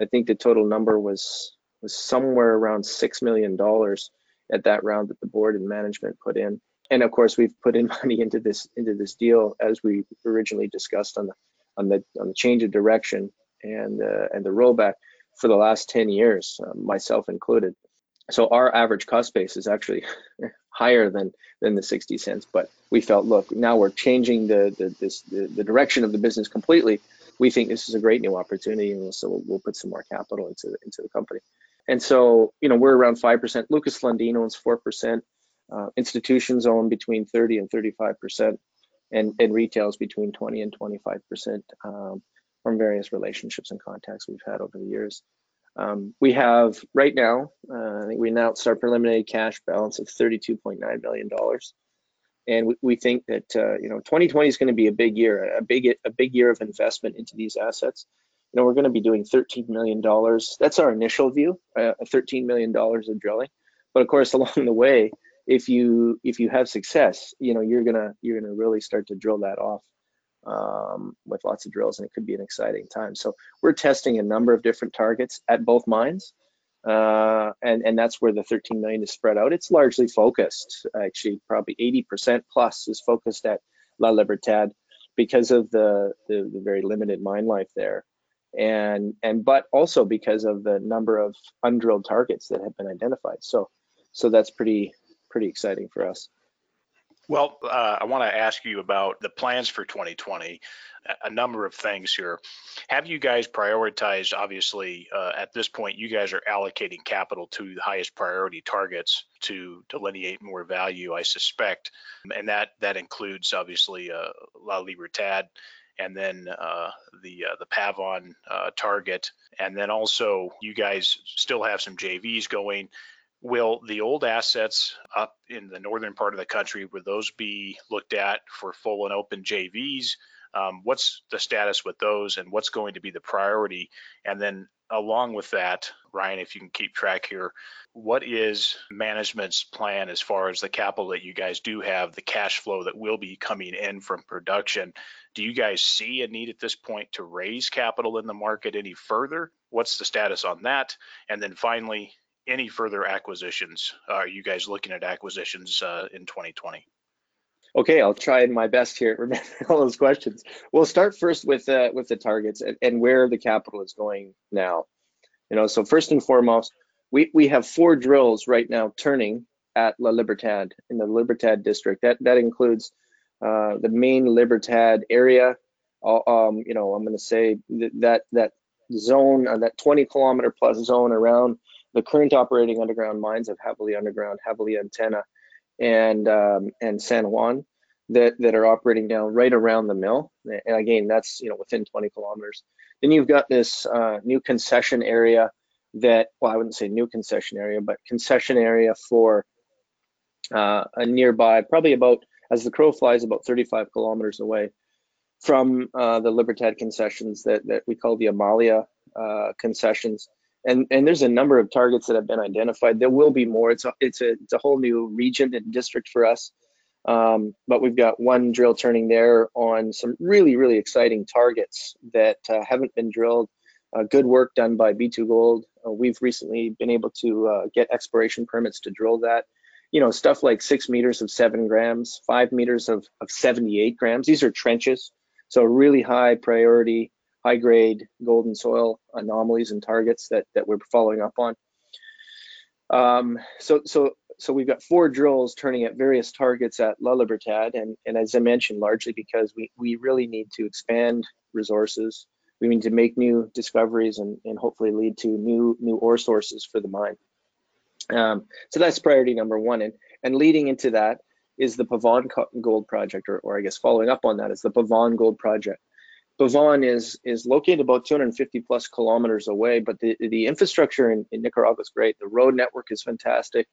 I think the total number was was somewhere around six million dollars at that round that the board and management put in and of course we've put in money into this into this deal as we originally discussed on the on the on the change of direction and uh, and the rollback for the last 10 years uh, myself included. So our average cost base is actually higher than than the 60 cents but we felt look now we're changing the the this the, the direction of the business completely. We think this is a great new opportunity and so we'll, we'll put some more capital into into the company. And so you know we're around 5% Lukas Lundin owns 4% uh, institutions own between 30 and 35 percent, and, and retails between 20 and 25 percent um, from various relationships and contacts we've had over the years. Um, we have right now, uh, I think we announced our preliminary cash balance of 32.9 million dollars, and we, we, think that uh, you know 2020 is going to be a big year, a big a big year of investment into these assets. You know, we're going to be doing 13 million dollars. That's our initial view, uh, 13 million dollars of drilling. But of course, along the way, if you if you have success, you know you're gonna you're gonna really start to drill that off um, with lots of drills, and it could be an exciting time. So we're testing a number of different targets at both mines, uh, and and that's where the 13 million is spread out. It's largely focused, actually, probably 80% plus is focused at La Libertad because of the, the the very limited mine life there and and but also because of the number of undrilled targets that have been identified so so that's pretty pretty exciting for us. Well, uh, I want to ask you about the plans for 2020. A number of things here. Have you guys prioritized? Obviously, uh, at this point, you guys are allocating capital to the highest priority targets to delineate more value, I suspect, and that that includes obviously uh, La Libertad, and then uh, the uh, the Pavon uh, target, and then also you guys still have some JVs going will the old assets up in the northern part of the country will those be looked at for full and open JVs? Um, what's the status with those, and what's going to be the priority? And then along with that, Ryan, if you can keep track here, what is management's plan as far as the capital that you guys do have, the cash flow that will be coming in from production? Do you guys see a need at this point to raise capital in the market any further? What's the status on that? And then finally, any further acquisitions? Are you guys looking at acquisitions uh, in 2020? Okay, I'll try my best here. Remember all those questions. We'll start first with uh, with the targets and, and where the capital is going now. You know, so first and foremost, we we have four drills right now turning at La Libertad in the Libertad district. That that includes uh, the main Libertad area. Um, you know, I'm going to say that that zone, uh, that 20 kilometer plus zone around the current operating underground mines of Jabali Underground, Jabali Antenna, and um, and San Juan that that are operating now right around the mill. And again, that's you know within 20 kilometers. Then you've got this uh, new concession area that well, I wouldn't say new concession area, but concession area for uh, a nearby, probably about as the crow flies, about 35 kilometers away from uh, the Libertad concessions that that we call the Amalia uh, concessions and and there's a number of targets that have been identified. There will be more. It's a it's a it's a whole new region and district for us. Um, but we've got one drill turning there on some really really exciting targets that uh, haven't been drilled. Uh, good work done by B2 Gold. Uh, we've recently been able to uh, get exploration permits to drill that. You know stuff like six meters of seven grams, five meters of of 78 grams. These are trenches, so really high priority high grade golden soil anomalies and targets that, that we're following up on. Um, so, so, so we've got four drills turning at various targets at La Libertad, and, and as I mentioned, largely because we, we really need to expand resources. We need to make new discoveries and, and hopefully lead to new new ore sources for the mine. Um, so that's priority number one. And, and leading into that is the Pavon Gold Project, or, or I guess following up on that is the Pavon Gold Project. Pavon is is located about 250 plus kilometers away, but the, the infrastructure in, in Nicaragua is great. The road network is fantastic.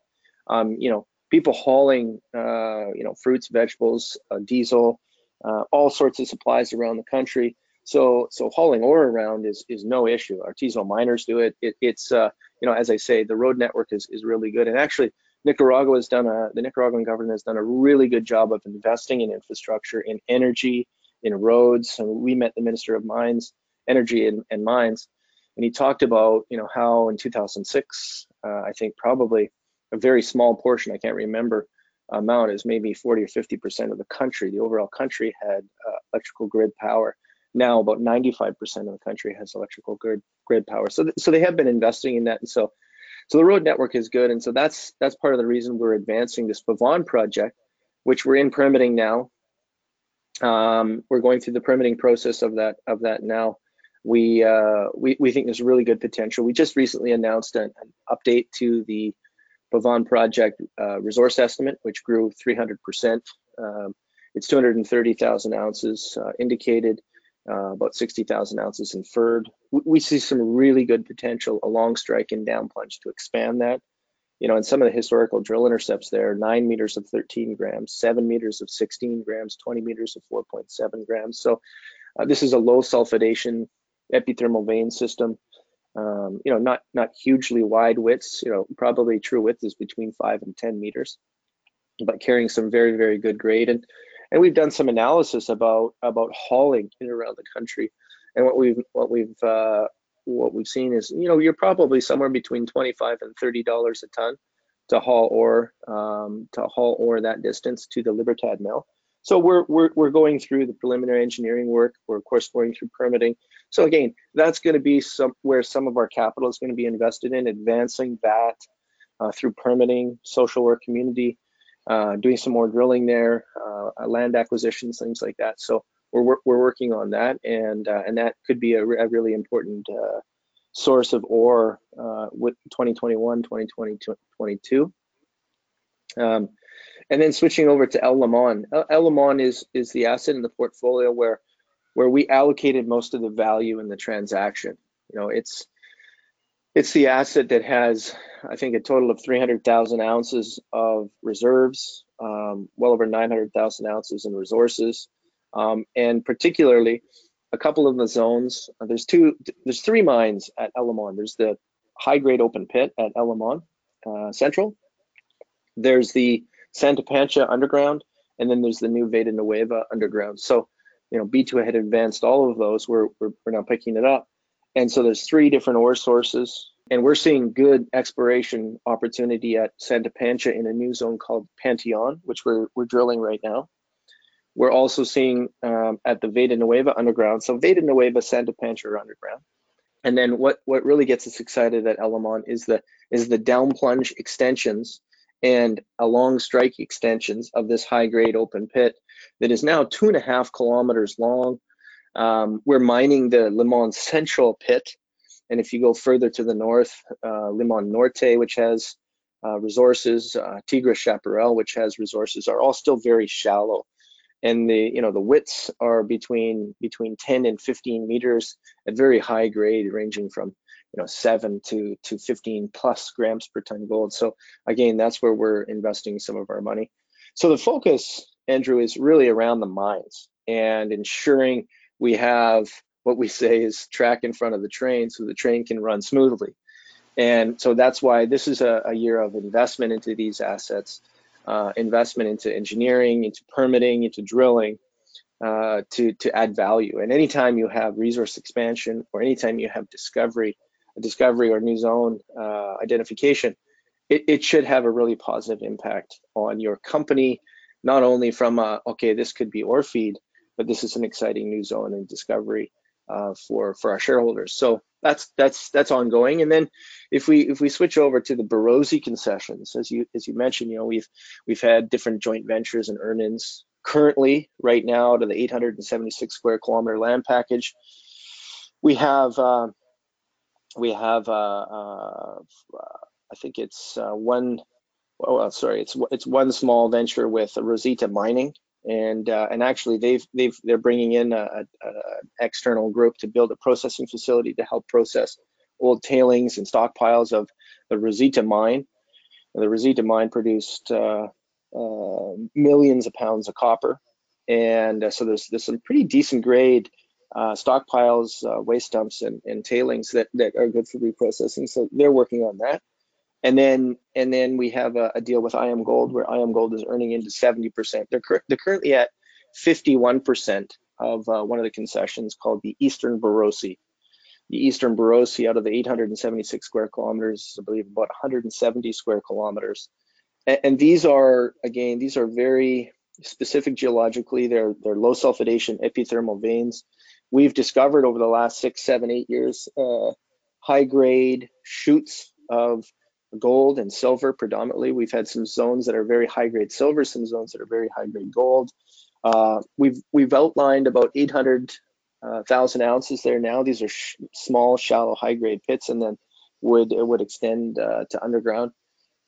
Um, you know, people hauling, uh, you know, fruits, vegetables, uh, diesel, uh, all sorts of supplies around the country. So, so hauling ore around is is no issue. Artisanal miners do it. it it's, uh, you know, as I say, the road network is is really good. And actually, Nicaragua has done a, the Nicaraguan government has done a really good job of investing in infrastructure, in energy, in roads. And we met the Minister of Mines, Energy and, and Mines, and he talked about, you know, how in 2006, uh, I think probably a very small portion, I can't remember amount, is maybe 40 or 50% of the country, the overall country had uh, electrical grid power. Now about 95% of the country has electrical grid grid power. So, th so they have been investing in that, and so so the road network is good, and so that's that's part of the reason we're advancing this Pavon project, which we're in permitting now. Um, we're going through the permitting process of that of that now. We uh, we we think there's really good potential. We just recently announced an, an update to the Pavon project uh, resource estimate, which grew 300%. Um, it's 230,000 ounces uh, indicated, uh, about 60,000 ounces inferred. We, we, see some really good potential along strike and down plunge to expand that you know, and some of the historical drill intercepts there, nine meters of 13 grams, seven meters of 16 grams, 20 meters of 4.7 grams. So uh, this is a low sulfidation epithermal vein system. Um, you know, not not hugely wide widths. You know, probably true width is between five and 10 meters, but carrying some very very good grade. And and we've done some analysis about about hauling in around the country. And what we've what we've uh, what we've seen is, you know, you're probably somewhere between 25 and 30 dollars a ton to haul ore um, to haul ore that distance to the Libertad mill. So we're we're we're going through the preliminary engineering work. We're of course going through permitting. So again, that's going to be some where some of our capital is going to be invested in advancing that uh, through permitting, social work, community, uh, doing some more drilling there, uh, land acquisitions, things like that. So we're we're working on that, and uh, and that could be a, a really important uh, source of ore uh, with 2021, 2022. Um, and then switching over to El Limon. El, Limon is is the asset in the portfolio where where we allocated most of the value in the transaction. You know, it's it's the asset that has, I think, a total of 300,000 ounces of reserves, um, well over 900,000 ounces in resources, um, and particularly a couple of the zones. Uh, there's two, there's three mines at El Limon. There's the high grade open pit at El Limon uh, Central. There's the Santa Pancha underground, and then there's the new Veta Nueva underground. So, you know, B2 had advanced all of those. We're, we're, we're now picking it up. And so there's three different ore sources, and we're seeing good exploration opportunity at Santa Pancha in a new zone called Panteon, which we're, we're drilling right now. We're also seeing um, at the Veta Nueva underground. So Veta Nueva, Santa Pancha are underground. And then what, what really gets us excited at El Limon is the is the down plunge extensions and along strike extensions of this high grade open pit that is now two and a half kilometers long. Um, we're mining the Limon Central pit. And if you go further to the north, uh, Limon Norte, which has uh, resources, uh, Tigre Chaparral, which has resources, are all still very shallow and the you know the widths are between between 10 and 15 meters at very high grade ranging from you know 7 to to 15 plus grams per ton gold. So again that's where we're investing some of our money. So the focus andrew is really around the mines and ensuring we have what we say is track in front of the train so the train can run smoothly. And so that's why this is a, a year of investment into these assets uh, investment into engineering, into permitting, into drilling uh, to, to add value. And anytime you have resource expansion or anytime you have discovery, a discovery or new zone uh, identification, it, it should have a really positive impact on your company, not only from, a, okay, this could be ore feed, but this is an exciting new zone and discovery uh, for, for our shareholders. So that's that's that's ongoing. And then if we if we switch over to the Borosi concessions, as you as you mentioned, you know we've we've had different joint ventures and earn-ins currently right now to the 876 square kilometer land package. We have uh, we have uh, uh, I think it's uh, one. Oh, sorry, it's it's one small venture with Rosita Mining, and uh, and actually they've they've they're bringing in a, external group to build a processing facility to help process old tailings and stockpiles of the Rosita mine. And the Rosita mine produced uh, uh, millions of pounds of copper, and uh, so there's there's some pretty decent grade uh, stockpiles, uh, waste dumps, and, and tailings that that are good for reprocessing. So they're working on that. And then and then we have a, a deal with IAMGOLD where IAMGOLD is earning into 70%. They're, cur they're currently at 51% of uh, one of the concessions called the Eastern Borosi. The Eastern Borosi out of the 876 square kilometers, I believe about 170 square kilometers. And, and these are, again, these are very specific geologically. They're, they're low sulfidation epithermal veins. We've discovered over the last six, seven, eight years, uh, high grade shoots of gold and silver predominantly. We've had some zones that are very high grade silver, some zones that are very high grade gold. Uh, we've we've outlined about 800,000 uh, ounces there now. These are sh small, shallow, high grade pits, and then would it would extend uh, to underground.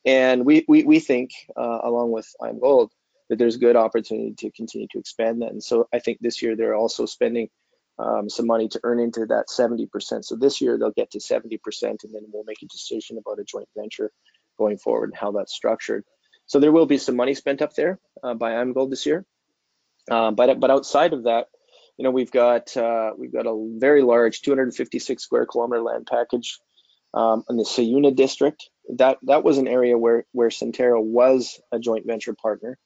And we we, we think, uh, along with IAMGOLD that there's good opportunity to continue to expand that. And so I think this year they're also spending um, some money to earn into that 70%. So this year they'll get to 70% and then we'll make a decision about a joint venture going forward and how that's structured. So there will be some money spent up there uh, by IAMGOLD this year. Uh, but but outside of that, you know, we've got uh, we've got a very large 256 square kilometer land package um, in the Siuna district. That that was an area where where Centerra was a joint venture partner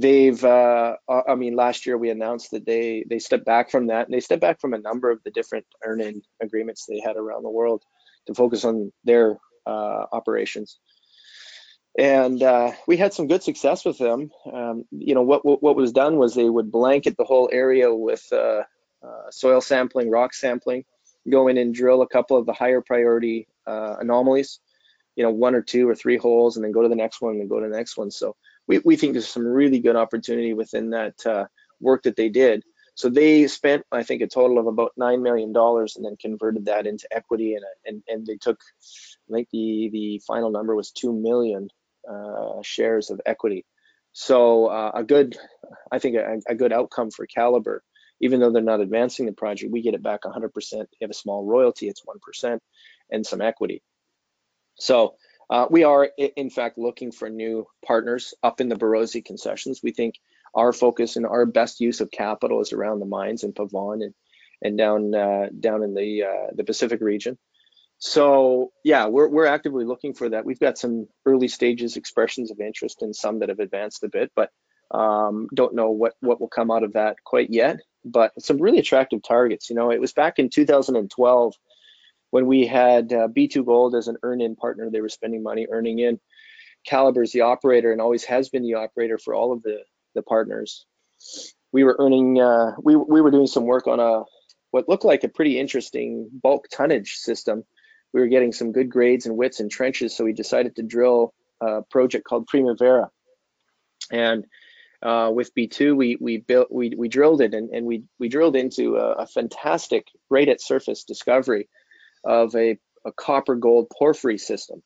they've uh, uh, i mean last year we announced that they they stepped back from that and they stepped back from a number of the different earn-in agreements they had around the world to focus on their uh, operations. And uh, we had some good success with them. Um, you know what, what, what was done was they would blanket the whole area with uh, uh, soil sampling rock sampling go in and drill a couple of the higher priority anomalies you know one or two or three holes and then go to the next one and go to the next one. So we, we think there's some really good opportunity within that uh, work that they did. So they spent, I think, a total of about nine million dollars, and then converted that into equity, and and and they took, I think the the final number was two million uh, shares of equity. So uh, a good, I think, a, a, good outcome for Calibre. Even though they're not advancing the project, we get it back 100%. They have a small royalty, it's one percent, and some equity. So uh, we are, in fact, looking for new partners up in the Borosi concessions. We think our focus and our best use of capital is around the mines in Pavon and and down uh, down in the uh, the Pacific region. So yeah, we're we're actively looking for that. We've got some early stages expressions of interest and some that have advanced a bit, but um, don't know what what will come out of that quite yet. But some really attractive targets. You know, it was back in 2012 when we had uh, B2Gold as an earn-in partner, they were spending money earning in. Calibre's the operator and always has been the operator for all of the the partners. We were earning, uh, we we were doing some work on a what looked like a pretty interesting bulk tonnage system. We were getting some good grades and widths and trenches, so we decided to drill a project called Primavera. And uh, with B2, we we built we we drilled it and, and we we drilled into a, a fantastic right at surface discovery of a, a copper gold porphyry system.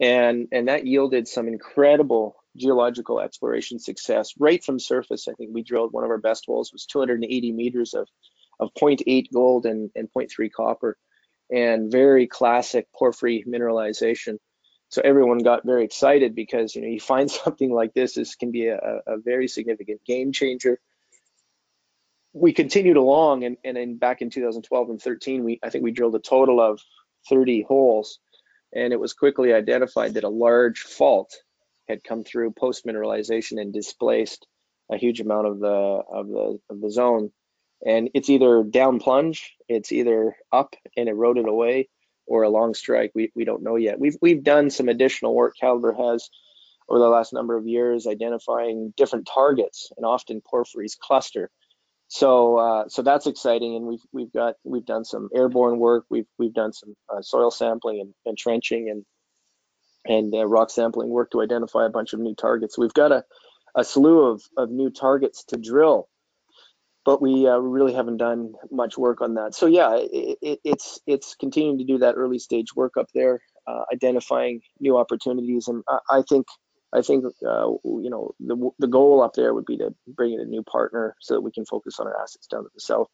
And, and that yielded some incredible geological exploration success right from surface. I think we drilled one of our best holes was 280 meters of, of 0.8 gold and, and 0.3 copper and very classic porphyry mineralization. So everyone got very excited because you know you find something like this, this can be a, a very significant game changer we continued along and, and in back in 2012 and 13 we i think we drilled a total of 30 holes and it was quickly identified that a large fault had come through post mineralization and displaced a huge amount of the of the of the zone. And it's either down plunge it's either up and eroded away or a long strike we, we don't know yet. We've we've done some additional work calibre has over the last number of years identifying different targets and often porphyries cluster so uh, so that's exciting, and we've we've got we've done some airborne work. We've we've done some uh, soil sampling and, and trenching and and uh, rock sampling work to identify a bunch of new targets. We've got a a slew of of new targets to drill, but we uh, really haven't done much work on that. So yeah, it, it, it's it's continuing to do that early stage work up there, uh, identifying new opportunities, and I, I think I think uh, you know the the goal up there would be to bring in a new partner so that we can focus on our assets down to the south.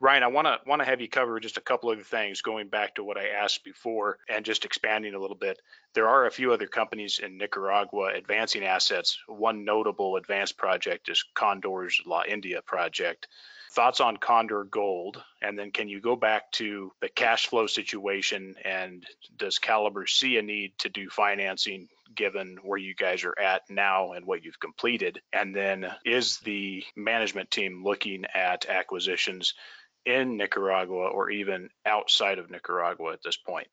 Ryan, I want to want to have you cover just a couple of things going back to what I asked before and just expanding a little bit. There are a few other companies in Nicaragua advancing assets. One notable advanced project is Condor's La India project. Thoughts on Condor Gold, and then can you go back to the cash flow situation and does Calibre see a need to do financing given where you guys are at now and what you've completed? And then is the management team looking at acquisitions in Nicaragua or even outside of Nicaragua at this point?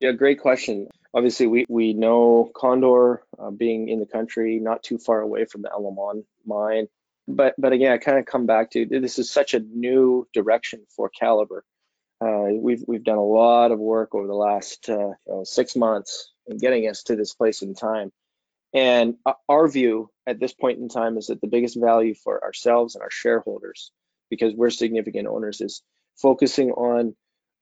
Yeah, great question. Obviously, we, we know Condor uh, being in the country, not too far away from the El Limon mine. But but again, I kind of come back to this is such a new direction for Calibre. Uh, we've we've done a lot of work over the last uh, six months in getting us to this place in time. And our view at this point in time is that the biggest value for ourselves and our shareholders, because we're significant owners, is focusing on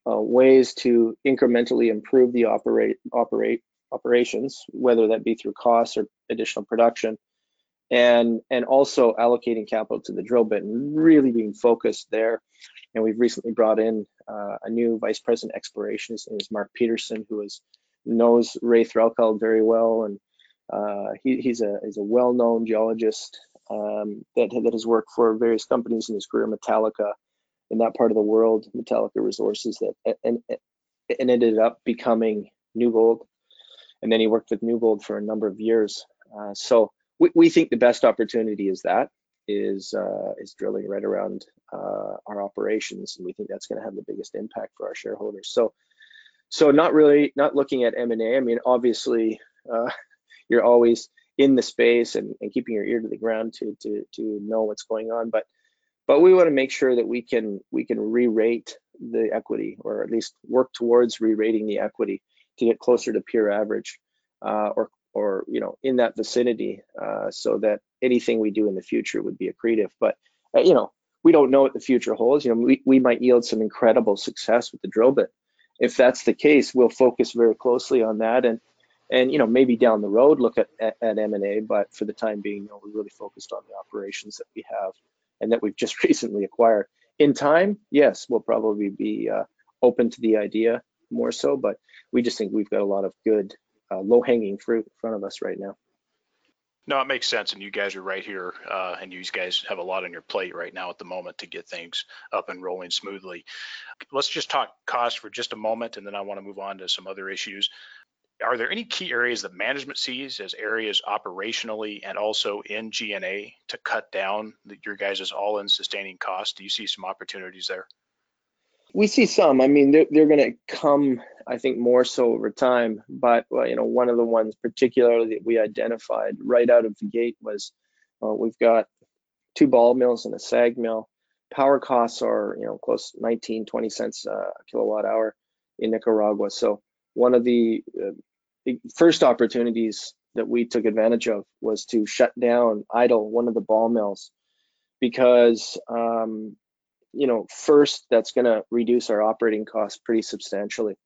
uh, ways to incrementally improve the operate operate operations, whether that be through costs or additional production, and and also allocating capital to the drill bit and really being focused there. And we've recently brought in uh, a new vice president exploration. His name is Mark Peterson, who is knows Ray Threlkeld very well, and uh, he, he's a he's a well-known geologist um, that that has worked for various companies in his career, Metallica, in that part of the world, Metallica Resources, that and and ended up becoming New Gold, and then he worked with New Gold for a number of years. Uh, so we, we think the best opportunity is that is uh, is drilling right around uh, our operations, and we think that's going to have the biggest impact for our shareholders. So, so not really not looking at M and A. I mean, obviously, uh, you're always in the space and, and keeping your ear to the ground to to to know what's going on, but but we want to make sure that we can we can re-rate the equity, or at least work towards re-rating the equity to get closer to peer average, uh, or or you know in that vicinity uh, so that anything we do in the future would be accretive. But uh, you know we don't know what the future holds. You know we, we might yield some incredible success with the drill bit if that's the case we'll focus very closely on that and and you know maybe down the road look at, at, at m&a but for the time being you know, we're really focused on the operations that we have and that we've just recently acquired. In time yes we'll probably be uh, open to the idea more so but we just think we've got a lot of good uh, low hanging fruit in front of us right now. No, it makes sense, and you guys are right here, uh, and you guys have a lot on your plate right now at the moment to get things up and rolling smoothly. Let's just talk cost for just a moment, and then I want to move on to some other issues. Are there any key areas that management sees as areas operationally and also in G&A to cut down that your guys' all-in sustaining cost? Do you see some opportunities there? We see some. I mean, they're, they're going to come, I think, more so over time. But well, you know, one of the ones particularly that we identified right out of the gate was uh, we've got two ball mills and a SAG mill. Power costs are, you know, close 19, 20 cents a kilowatt hour in Nicaragua. So one of the, uh, first opportunities that we took advantage of was to shut down, idle one of the ball mills because um, you know, first that's going to reduce our operating costs pretty substantially.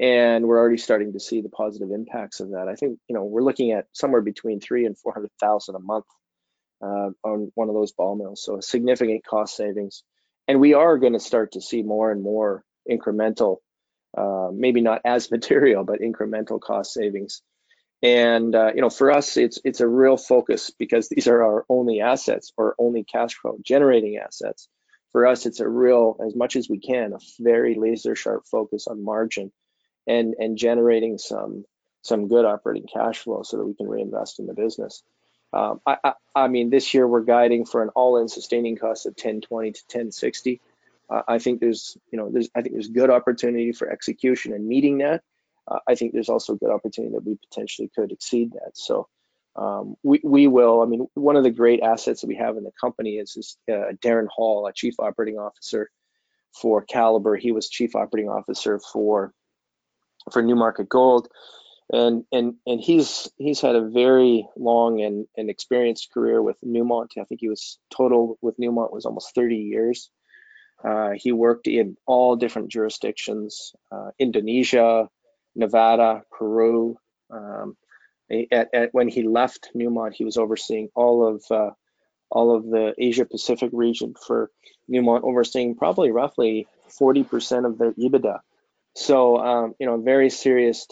And we're already starting to see the positive impacts of that. I think, you know, we're looking at somewhere between three and 400,000 a month uh, on one of those ball mills. So a significant cost savings. And we are going to start to see more and more incremental, uh, maybe not as material, but incremental cost savings. And uh, you know, for us, it's it's a real focus because these are our only assets or only cash flow generating assets for us, it's a real, as much as we can, a very laser sharp focus on margin and and generating some some good operating cash flow so that we can reinvest in the business. Um, I, I, I, mean, this year we're guiding for an all-in sustaining cost of 1020 to 1060. Uh, I think there's, you know, there's, I think there's good opportunity for execution and meeting that. Uh, I think there's also good opportunity that we potentially could exceed that. So, um, we, we will. I mean, one of the great assets that we have in the company is, is uh, Darren Hall, a chief operating officer for Calibre. He was chief operating officer for for Newmarket Gold, and and and he's he's had a very long and, and experienced career with Newmont. I think he was total with Newmont was almost 30 years. Uh, he worked in all different jurisdictions: uh, Indonesia, Nevada, Peru. Um, at, at, when he left Newmont, he was overseeing all of uh, all of the Asia Pacific region for Newmont, overseeing probably roughly 40% of their EBITDA. So, um, you know, a very serious,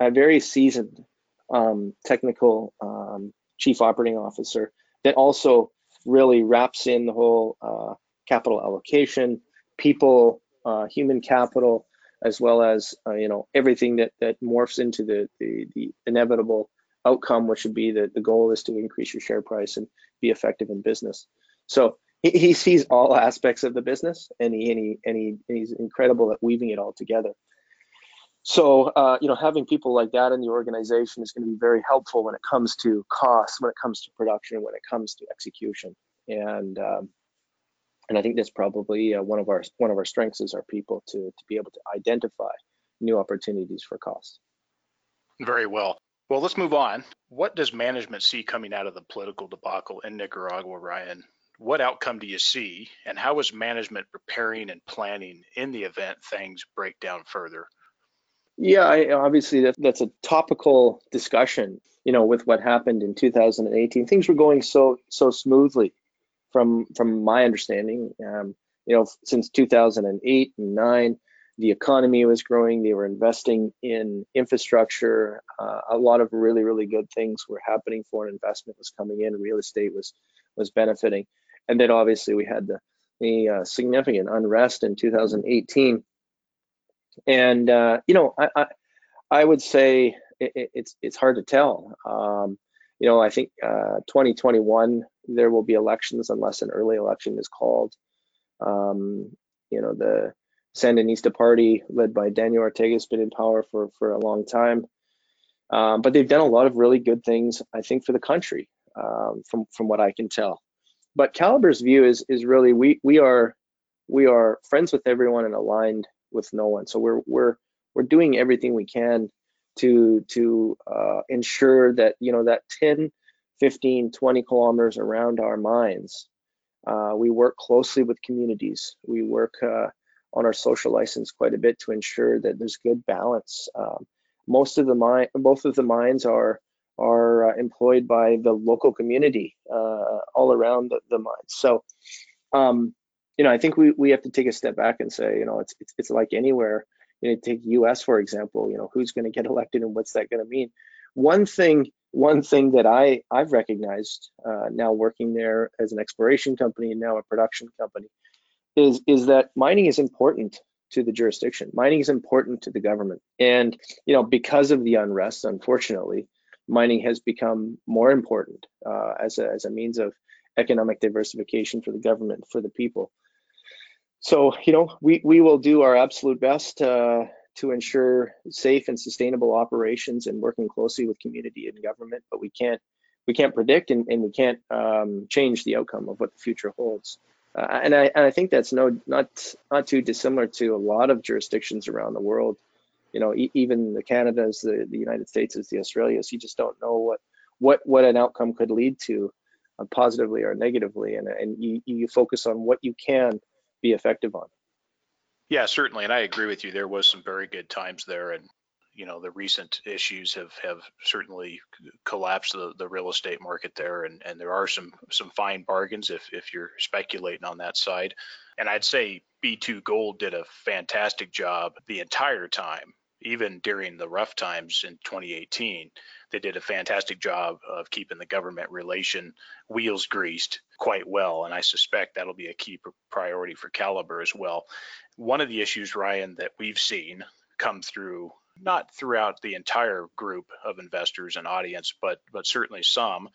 a very seasoned um, technical um, chief operating officer that also really wraps in the whole uh, capital allocation, people, uh, human capital, as well as uh, you know everything that that morphs into the the, the inevitable outcome, which would be that the goal is to increase your share price and be effective in business. So he, he sees all aspects of the business, and he and he and, he, and he's incredible at weaving it all together. So uh, you know, having people like that in the organization is going to be very helpful when it comes to costs, when it comes to production, when it comes to execution, and um, and I think that's probably uh, one of our one of our strengths is our people to to be able to identify new opportunities for costs. Very well. Well, let's move on. What does management see coming out of the political debacle in Nicaragua, Ryan? What outcome do you see, and how is management preparing and planning in the event things break down further? Yeah, I, obviously that, that's a topical discussion. You know, with what happened in 2018, things were going so so smoothly, from from my understanding. Um, you know, since 2008 and nine, the economy was growing. They were investing in infrastructure. Uh, a lot of really, really good things were happening. Foreign investment was coming in. Real estate was was benefiting. And then obviously we had the, the uh, significant unrest in 2018. And uh, you know, I, I, I would say it, it's it's hard to tell. Um, you know, I think uh, 2021 there will be elections unless an early election is called. Um, you know, the Sandinista party led by Daniel Ortega has been in power for, for a long time. Um, but they've done a lot of really good things, I think, for the country, um, from from what I can tell. But Calibre's view is is really we we are we are friends with everyone and aligned with no one. So we're we're we're doing everything we can to to uh, ensure that you know that 10, 15, 20 kilometers around our mines, uh, we work closely with communities. We work uh, on our social license quite a bit to ensure that there's good balance. Um, most of the mine, both of the mines are are uh, employed by the local community uh, all around the, the mines. So, um, you know, I think we, we have to take a step back and say, you know, it's it's, it's like anywhere. You know, take U.S. for example. You know, who's going to get elected and what's that going to mean? One thing one thing that I I've recognized uh, now working there as an exploration company and now a production company is is that mining is important to the jurisdiction. Mining is important to the government, and you know because of the unrest, unfortunately, mining has become more important uh, as a as a means of economic diversification for the government for the people. So you know we we will do our absolute best uh, to ensure safe and sustainable operations and working closely with community and government, but we can't we can't predict and, and we can't um, change the outcome of what the future holds. Uh, and I and I think that's no not not too dissimilar to a lot of jurisdictions around the world. You know, e even the Canadas, the, the United States, is the Australias. You just don't know what what what an outcome could lead to, uh, positively or negatively, and and you you focus on what you can be effective on. Yeah, certainly, and I agree with you. There was some very good times there, and you know the recent issues have have certainly collapsed the, the real estate market there and and there are some some fine bargains if if you're speculating on that side and i'd say b2 gold did a fantastic job the entire time even during the rough times in 2018 they did a fantastic job of keeping the government relation wheels greased quite well and i suspect that'll be a key priority for calibre as well one of the issues ryan that we've seen come through not throughout the entire group of investors and audience, but but certainly some,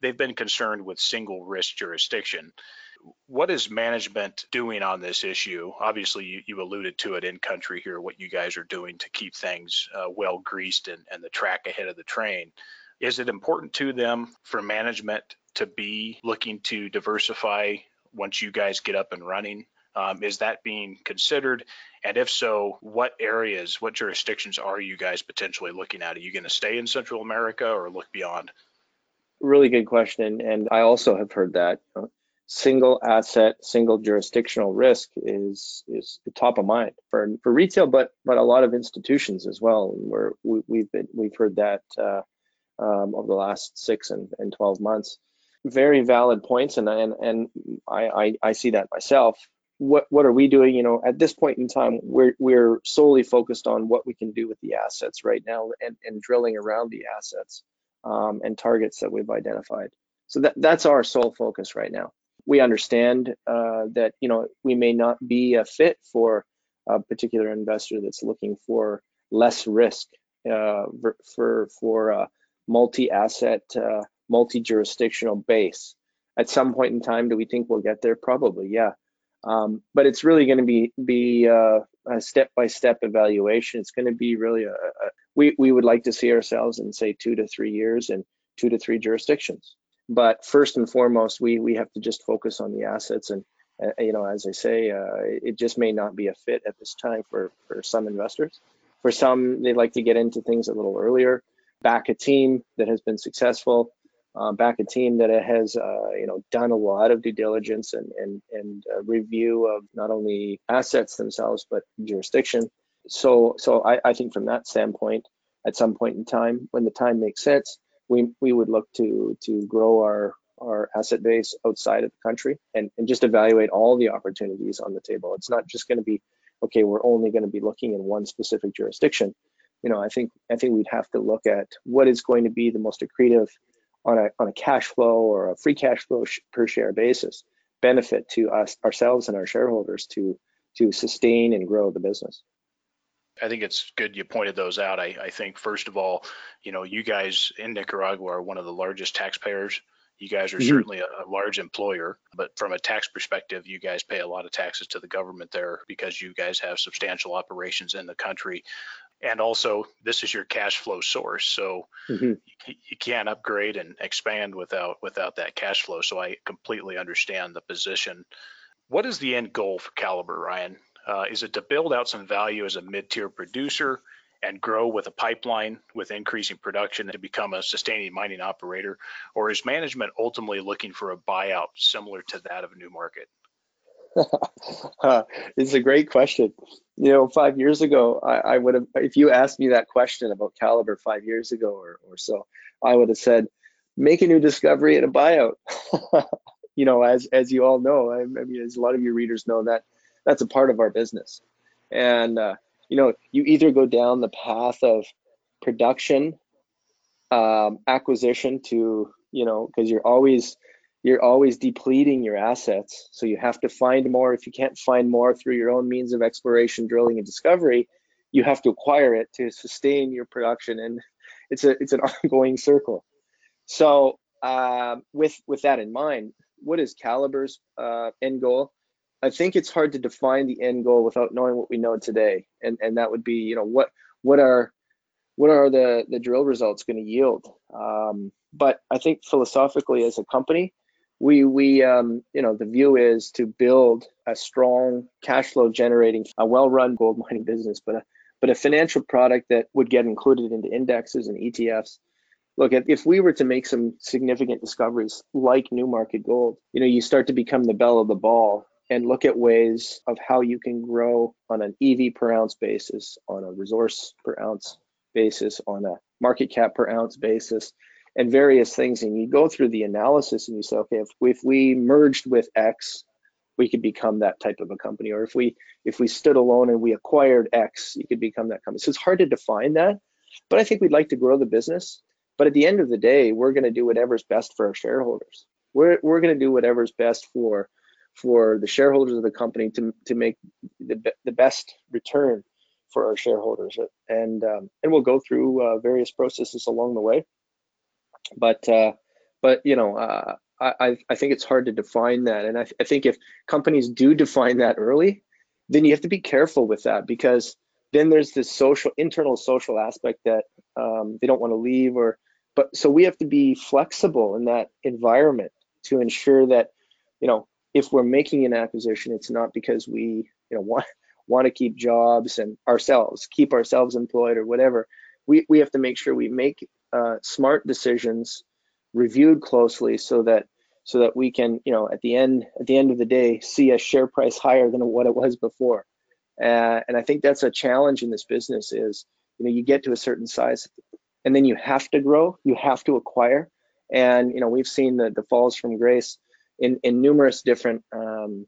they've been concerned with single risk jurisdiction. What is management doing on this issue? Obviously, you, you alluded to it in country here, what you guys are doing to keep things uh, well greased and, and the track ahead of the train. Is it important to them for management to be looking to diversify once you guys get up and running? Um, is that being considered? And if so, what areas, what jurisdictions are you guys potentially looking at? Are you going to stay in Central America or look beyond? Really good question. And I also have heard that single asset, single jurisdictional risk is is top of mind for for retail, but but a lot of institutions as well. Where we, we've been we've heard that uh, um, over the last six and, and 12 months. Very valid points, and and and I, I I see that myself. What what are we doing? You know, at this point in time, we're we're solely focused on what we can do with the assets right now, and and drilling around the assets um, and targets that we've identified. So that that's our sole focus right now we understand uh, that you know we may not be a fit for a particular investor that's looking for less risk uh, for for a multi-asset, uh, multi-jurisdictional base. At some point in time, do we think we'll get there? Probably, yeah. Um, but it's really going to be be uh, a step-by-step evaluation. It's going to be really a, a we we would like to see ourselves in say two to three years in two to three jurisdictions. But first and foremost, we we have to just focus on the assets and uh, you know, as I say, uh, it just may not be a fit at this time for for some investors. For some, they'd like to get into things a little earlier, back a team that has been successful, uh, back a team that has uh, you know done a lot of due diligence and and and review of not only assets themselves but jurisdiction. So so I, I think from that standpoint, at some point in time, when the time makes sense, we we would look to to grow our our asset base outside of the country and, and just evaluate all the opportunities on the table. It's not just going to be, okay, we're only going to be looking in one specific jurisdiction. You know, I think I think we'd have to look at what is going to be the most accretive on a on a cash flow or a free cash flow per share basis benefit to us ourselves and our shareholders to to sustain and grow the business. I think it's good you pointed those out. I, I think first of all, you know, you guys in Nicaragua are one of the largest taxpayers. You guys are mm-hmm. certainly a, a, large employer, but from a tax perspective, you guys pay a lot of taxes to the government there because you guys have substantial operations in the country. And also, this is your cash flow source, so mm-hmm. you, you can't upgrade and expand without without that cash flow. So I completely understand the position. What is the end goal for Calibre, Ryan? Uh, is it to build out some value as a mid-tier producer and grow with a pipeline with increasing production to become a sustaining mining operator? Or is management ultimately looking for a buyout similar to that of Newmarket? it's a great question. You know, five years ago, I, I, would have, if you asked me that question about Calibre five years ago or, or so, I would have said, make a new discovery and a buyout. you know, as as you all know, I, I mean, as a lot of your readers know that that's a part of our business. And uh, you know, you either go down the path of production, um, acquisition to you know, because you're always you're always depleting your assets, so you have to find more. If you can't find more through your own means of exploration, drilling, and discovery, you have to acquire it to sustain your production, and it's a it's an ongoing circle. So uh, with with that in mind, what is Calibre's uh, end goal? I think it's hard to define the end goal without knowing what we know today, and and that would be you know what what are what are the the drill results going to yield. Um, but I think philosophically as a company, we we um, you know the view is to build a strong cash flow generating, a well run gold mining business, but a but a financial product that would get included into indexes and ETFs. Look, at if we were to make some significant discoveries like Newmarket Gold, you know, you start to become the belle of the ball and look at ways of how you can grow on an EV per ounce basis, on a resource per ounce basis, on a market cap per ounce basis, and various things. And you go through the analysis and you say, okay, if, if we merged with X, we could become that type of a company. Or if we if we stood alone and we acquired X, you could become that company. So it's hard to define that, but I think we'd like to grow the business. But at the end of the day, we're going to do whatever's best for our shareholders. We're, we're going to do whatever's best for for the shareholders of the company to, to make the, the best return for our shareholders. And, um, and we'll go through uh, various processes along the way. But, uh, but you know, uh, I, I think it's hard to define that. And I, I think if companies do define that early, then you have to be careful with that because then there's this social internal social aspect that um, they don't want to leave or but so we have to be flexible in that environment to ensure that, you know, if we're making an acquisition, it's not because we, you know, want want to keep jobs and ourselves, keep ourselves employed or whatever. We we have to make sure we make uh, smart decisions, reviewed closely, so that so that we can, you know, at the end at the end of the day, see a share price higher than what it was before. Uh, and I think that's a challenge in this business is, you know, you get to a certain size and then you have to grow, you have to acquire. And, you know, we've seen the, the falls from grace in, in numerous different um,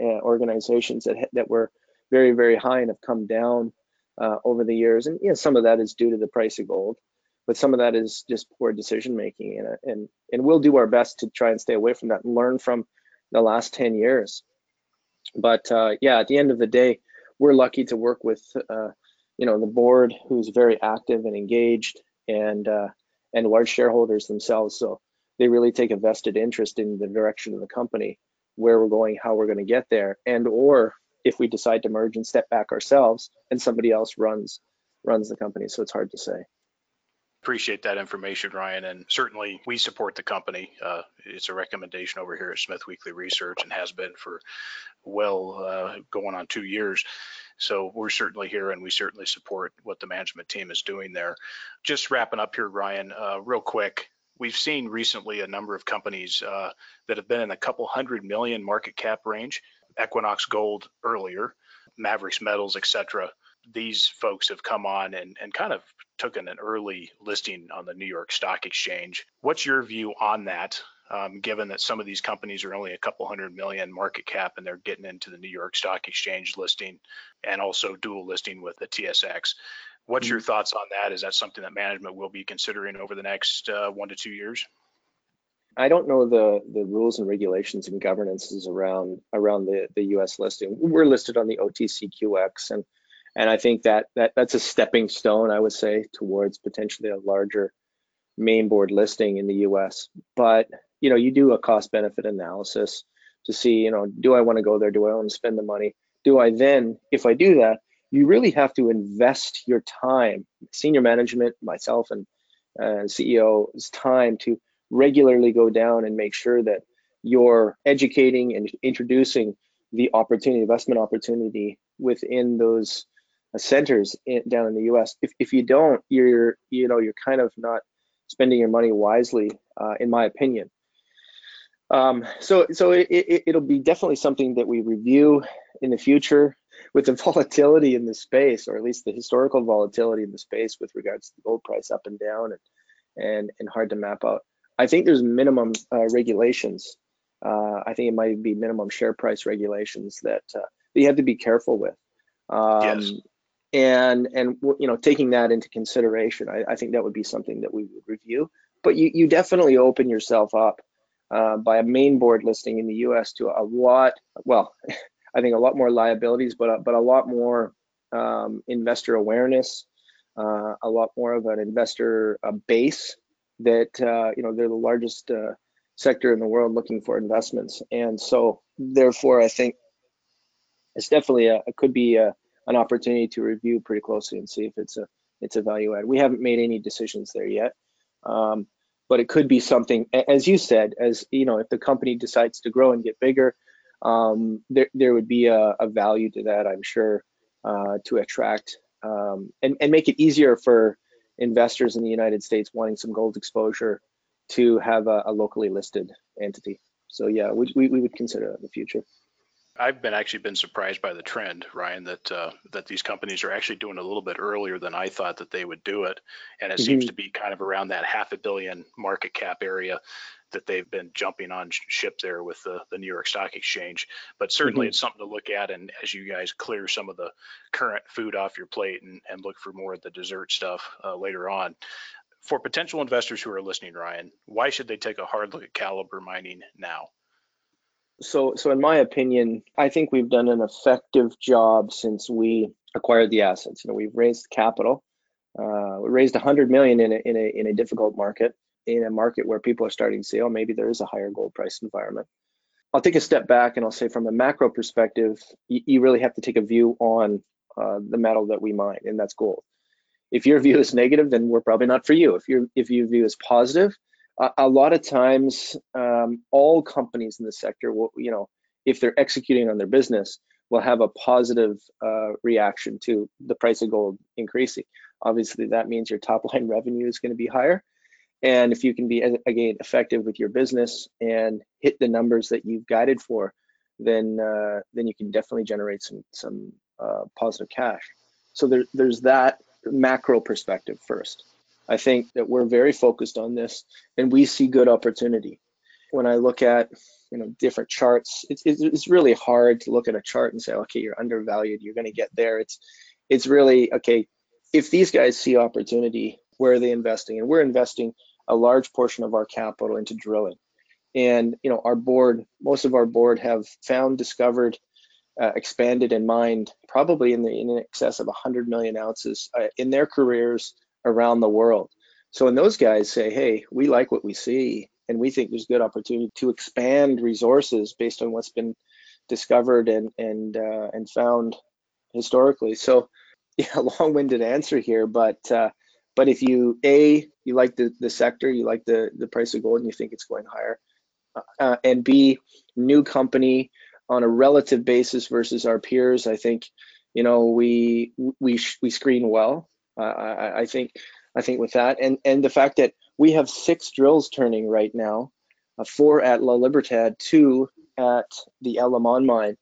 uh, organizations that, that were very, very high and have come down uh, over the years. And, you know, some of that is due to the price of gold, but some of that is just poor decision making. And, and, and we'll do our best to try and stay away from that and learn from the last 10 years. But uh, yeah, at the end of the day, we're lucky to work with, uh, you know, the board who's very active and engaged and, uh, and large shareholders themselves. So they really take a vested interest in the direction of the company, where we're going, how we're going to get there, and or if we decide to merge and step back ourselves and somebody else runs runs the company. So it's hard to say. Appreciate that information, Ryan, and certainly we support the company. Uh, it's a recommendation over here at Smith Weekly Research and has been for well uh, going on two years. So we're certainly here and we certainly support what the management team is doing there. Just wrapping up here, Ryan, uh, real quick. We've seen recently a number of companies uh, that have been in a couple hundred million market cap range. Equinox Gold earlier, Maverix Metals, etc. These folks have come on and, and kind of taken an early listing on the New York Stock Exchange. What's your view on that? um, given that some of these companies are only a couple hundred million market cap and they're getting into the New York Stock Exchange listing and also dual listing with the TSX. What's mm-hmm. your thoughts on that? Is that something that management will be considering over the next uh, one to two years? I don't know the the rules and regulations and governances around around the the U.S. listing. We're listed on the OTCQX, and and I think that that that's a stepping stone, I would say, towards potentially a larger main board listing in the U.S. But you know, you do a cost benefit analysis to see, you know, do I want to go there? Do I want to spend the money? Do I then, if I do that, you really have to invest your time, senior management, myself and uh, CEO's time to regularly go down and make sure that you're educating and introducing the opportunity, investment opportunity within those centers in, down in the U.S. If, if you don't, you're you know you're kind of not spending your money wisely, uh, in my opinion. Um, so so it, it, will be definitely something that we review in the future with the volatility in the space, or at least the historical volatility in the space with regards to the gold price up and down and and, and hard to map out. I think there's minimum uh, regulations. Uh, I think it might be minimum share price regulations that, uh, that you have to be careful with. Um, yes. And and you know taking that into consideration, I, I think that would be something that we would review. But you you definitely open yourself up uh, by a main board listing in the U.S. to a lot, well, I think a lot more liabilities, but but a lot more um, investor awareness, uh, a lot more of an investor uh, base that uh, you know they're the largest uh, sector in the world looking for investments, and so therefore I think it's definitely a it could be a, an opportunity to review pretty closely and see if it's a it's a value add. We haven't made any decisions there yet. Um, but it could be something, as you said, as you know, if the company decides to grow and get bigger, um, there there would be a, a, value to that, I'm sure, uh, to attract um, and and make it easier for investors in the United States wanting some gold exposure to have a, a locally listed entity. So yeah, we, we, we would consider that in the future. I've been actually been surprised by the trend, Ryan, that uh, that these companies are actually doing a little bit earlier than I thought that they would do it, and it mm-hmm. seems to be kind of around that half a billion market cap area that they've been jumping on ship there with the, the New York Stock Exchange. But certainly mm-hmm. it's something to look at, and as you guys clear some of the current food off your plate and, and look for more of the dessert stuff uh, later on. For potential investors who are listening, Ryan, why should they take a hard look at Calibre Mining now? So, so in my opinion, I think we've done an effective job since we acquired the assets. You know, we've raised capital. Uh, we raised 100 million in a, in a in a difficult market, in a market where people are starting to say, oh, maybe there is a higher gold price environment. I'll take a step back and I'll say, from a macro perspective, you, you really have to take a view on uh, the metal that we mine, and that's gold. if your view is negative, then we're probably not for you. If your if your view is positive, a lot of times, um, all companies in the sector will, you know, if they're executing on their business, will have a positive uh, reaction to the price of gold increasing. Obviously, that means your top line revenue is going to be higher. And if you can be, again, effective with your business and hit the numbers that you've guided for, then uh, then you can definitely generate some some uh, positive cash. So there, there's that macro perspective first. I think that we're very focused on this, and we see good opportunity. When I look at you know different charts, it's it's really hard to look at a chart and say, okay, you're undervalued, you're going to get there. It's it's really okay if these guys see opportunity, where are they investing? And we're investing a large portion of our capital into drilling. And you know, our board, most of our board have found, discovered, uh, expanded, and mined probably in the in excess of 100 million ounces uh, in their careers around the world. So when those guys say, "Hey, we like what we see, and we think there's good opportunity to expand resources based on what's been discovered and and uh, and found historically," so yeah, long-winded answer here, but uh, but if you a you like the the sector, you like the the price of gold, and you think it's going higher, uh, and b new company on a relative basis versus our peers, I think you know we we we screen well. I, I think I think with that, and and the fact that we have six drills turning right now, uh, four at La Libertad, two at the El Limon mine,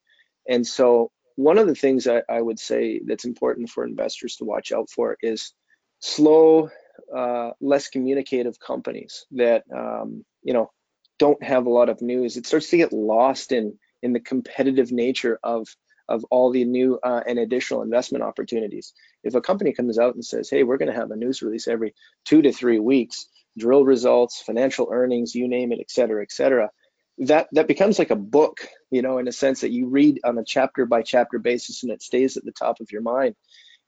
and so one of the things I, I, would say that's important for investors to watch out for is slow, uh, less communicative companies that um, you know don't have a lot of news. It starts to get lost in in the competitive nature of of all the new uh, and additional investment opportunities. If a company comes out and says, "Hey, we're going to have a news release every two to three weeks, drill results, financial earnings, you name it, et cetera, et cetera," that that becomes like a book you know in a sense that you read on a chapter by chapter basis and it stays at the top of your mind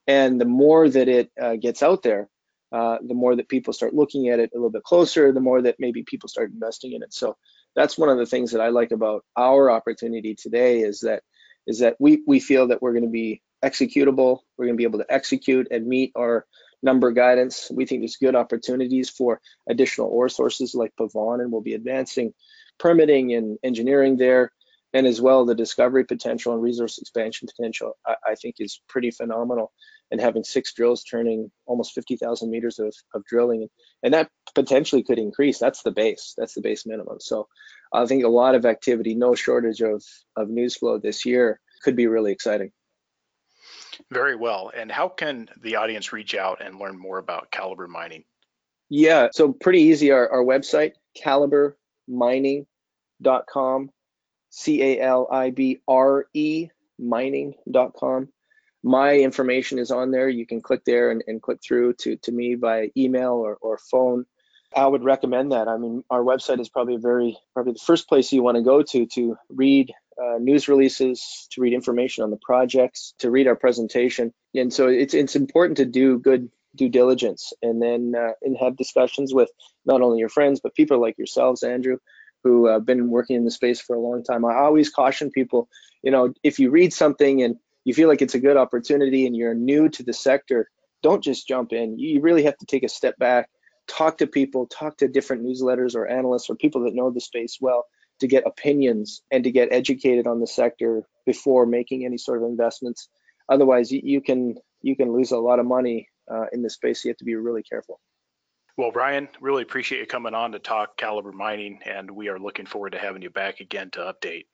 and the more that it uh, gets out there uh, the more that people start looking at it a little bit closer the more that maybe people start investing in it so that's one of the things that i like about our opportunity today is that is that we we feel that we're going to be executable we're going to be able to execute and meet our number guidance we think there's good opportunities for additional ore sources like pavon and we'll be advancing permitting and engineering there, and as well the discovery potential and resource expansion potential, I, I think is pretty phenomenal. And having six drills turning almost 50,000 meters of, of drilling, and that potentially could increase. That's the base. That's the base minimum. So I think a lot of activity, no shortage of, of news flow this year could be really exciting. Very well. And how can the audience reach out and learn more about Calibre Mining? Yeah, so pretty easy. Our, our website, Calibre mining.com, C A L I B R E mining.com. My information is on there. You can click there and, and click through to, to me by email or, or phone. I would recommend that. I mean, our website is probably very, probably the first place you want to go to to read uh, news releases, to read information on the projects, to read our presentation. And so it's it's important to do good due diligence and then uh, and have discussions with not only your friends but people like yourselves andrew who have been working in the space for a long time i always caution people you know if you read something and you feel like it's a good opportunity and you're new to the sector don't just jump in you really have to take a step back talk to people talk to different newsletters or analysts or people that know the space well to get opinions and to get educated on the sector before making any sort of investments otherwise you, can you can lose a lot of money uh, in this space. You have to be really careful. Well, Brian, really appreciate you coming on to talk Calibre Mining, and we are looking forward to having you back again to update.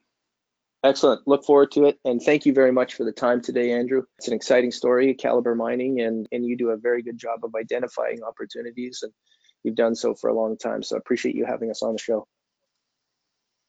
Excellent. Look forward to it. And thank you very much for the time today, Andrew. It's an exciting story, Calibre Mining, and, and you do a very good job of identifying opportunities, and you've done so for a long time. So I appreciate you having us on the show.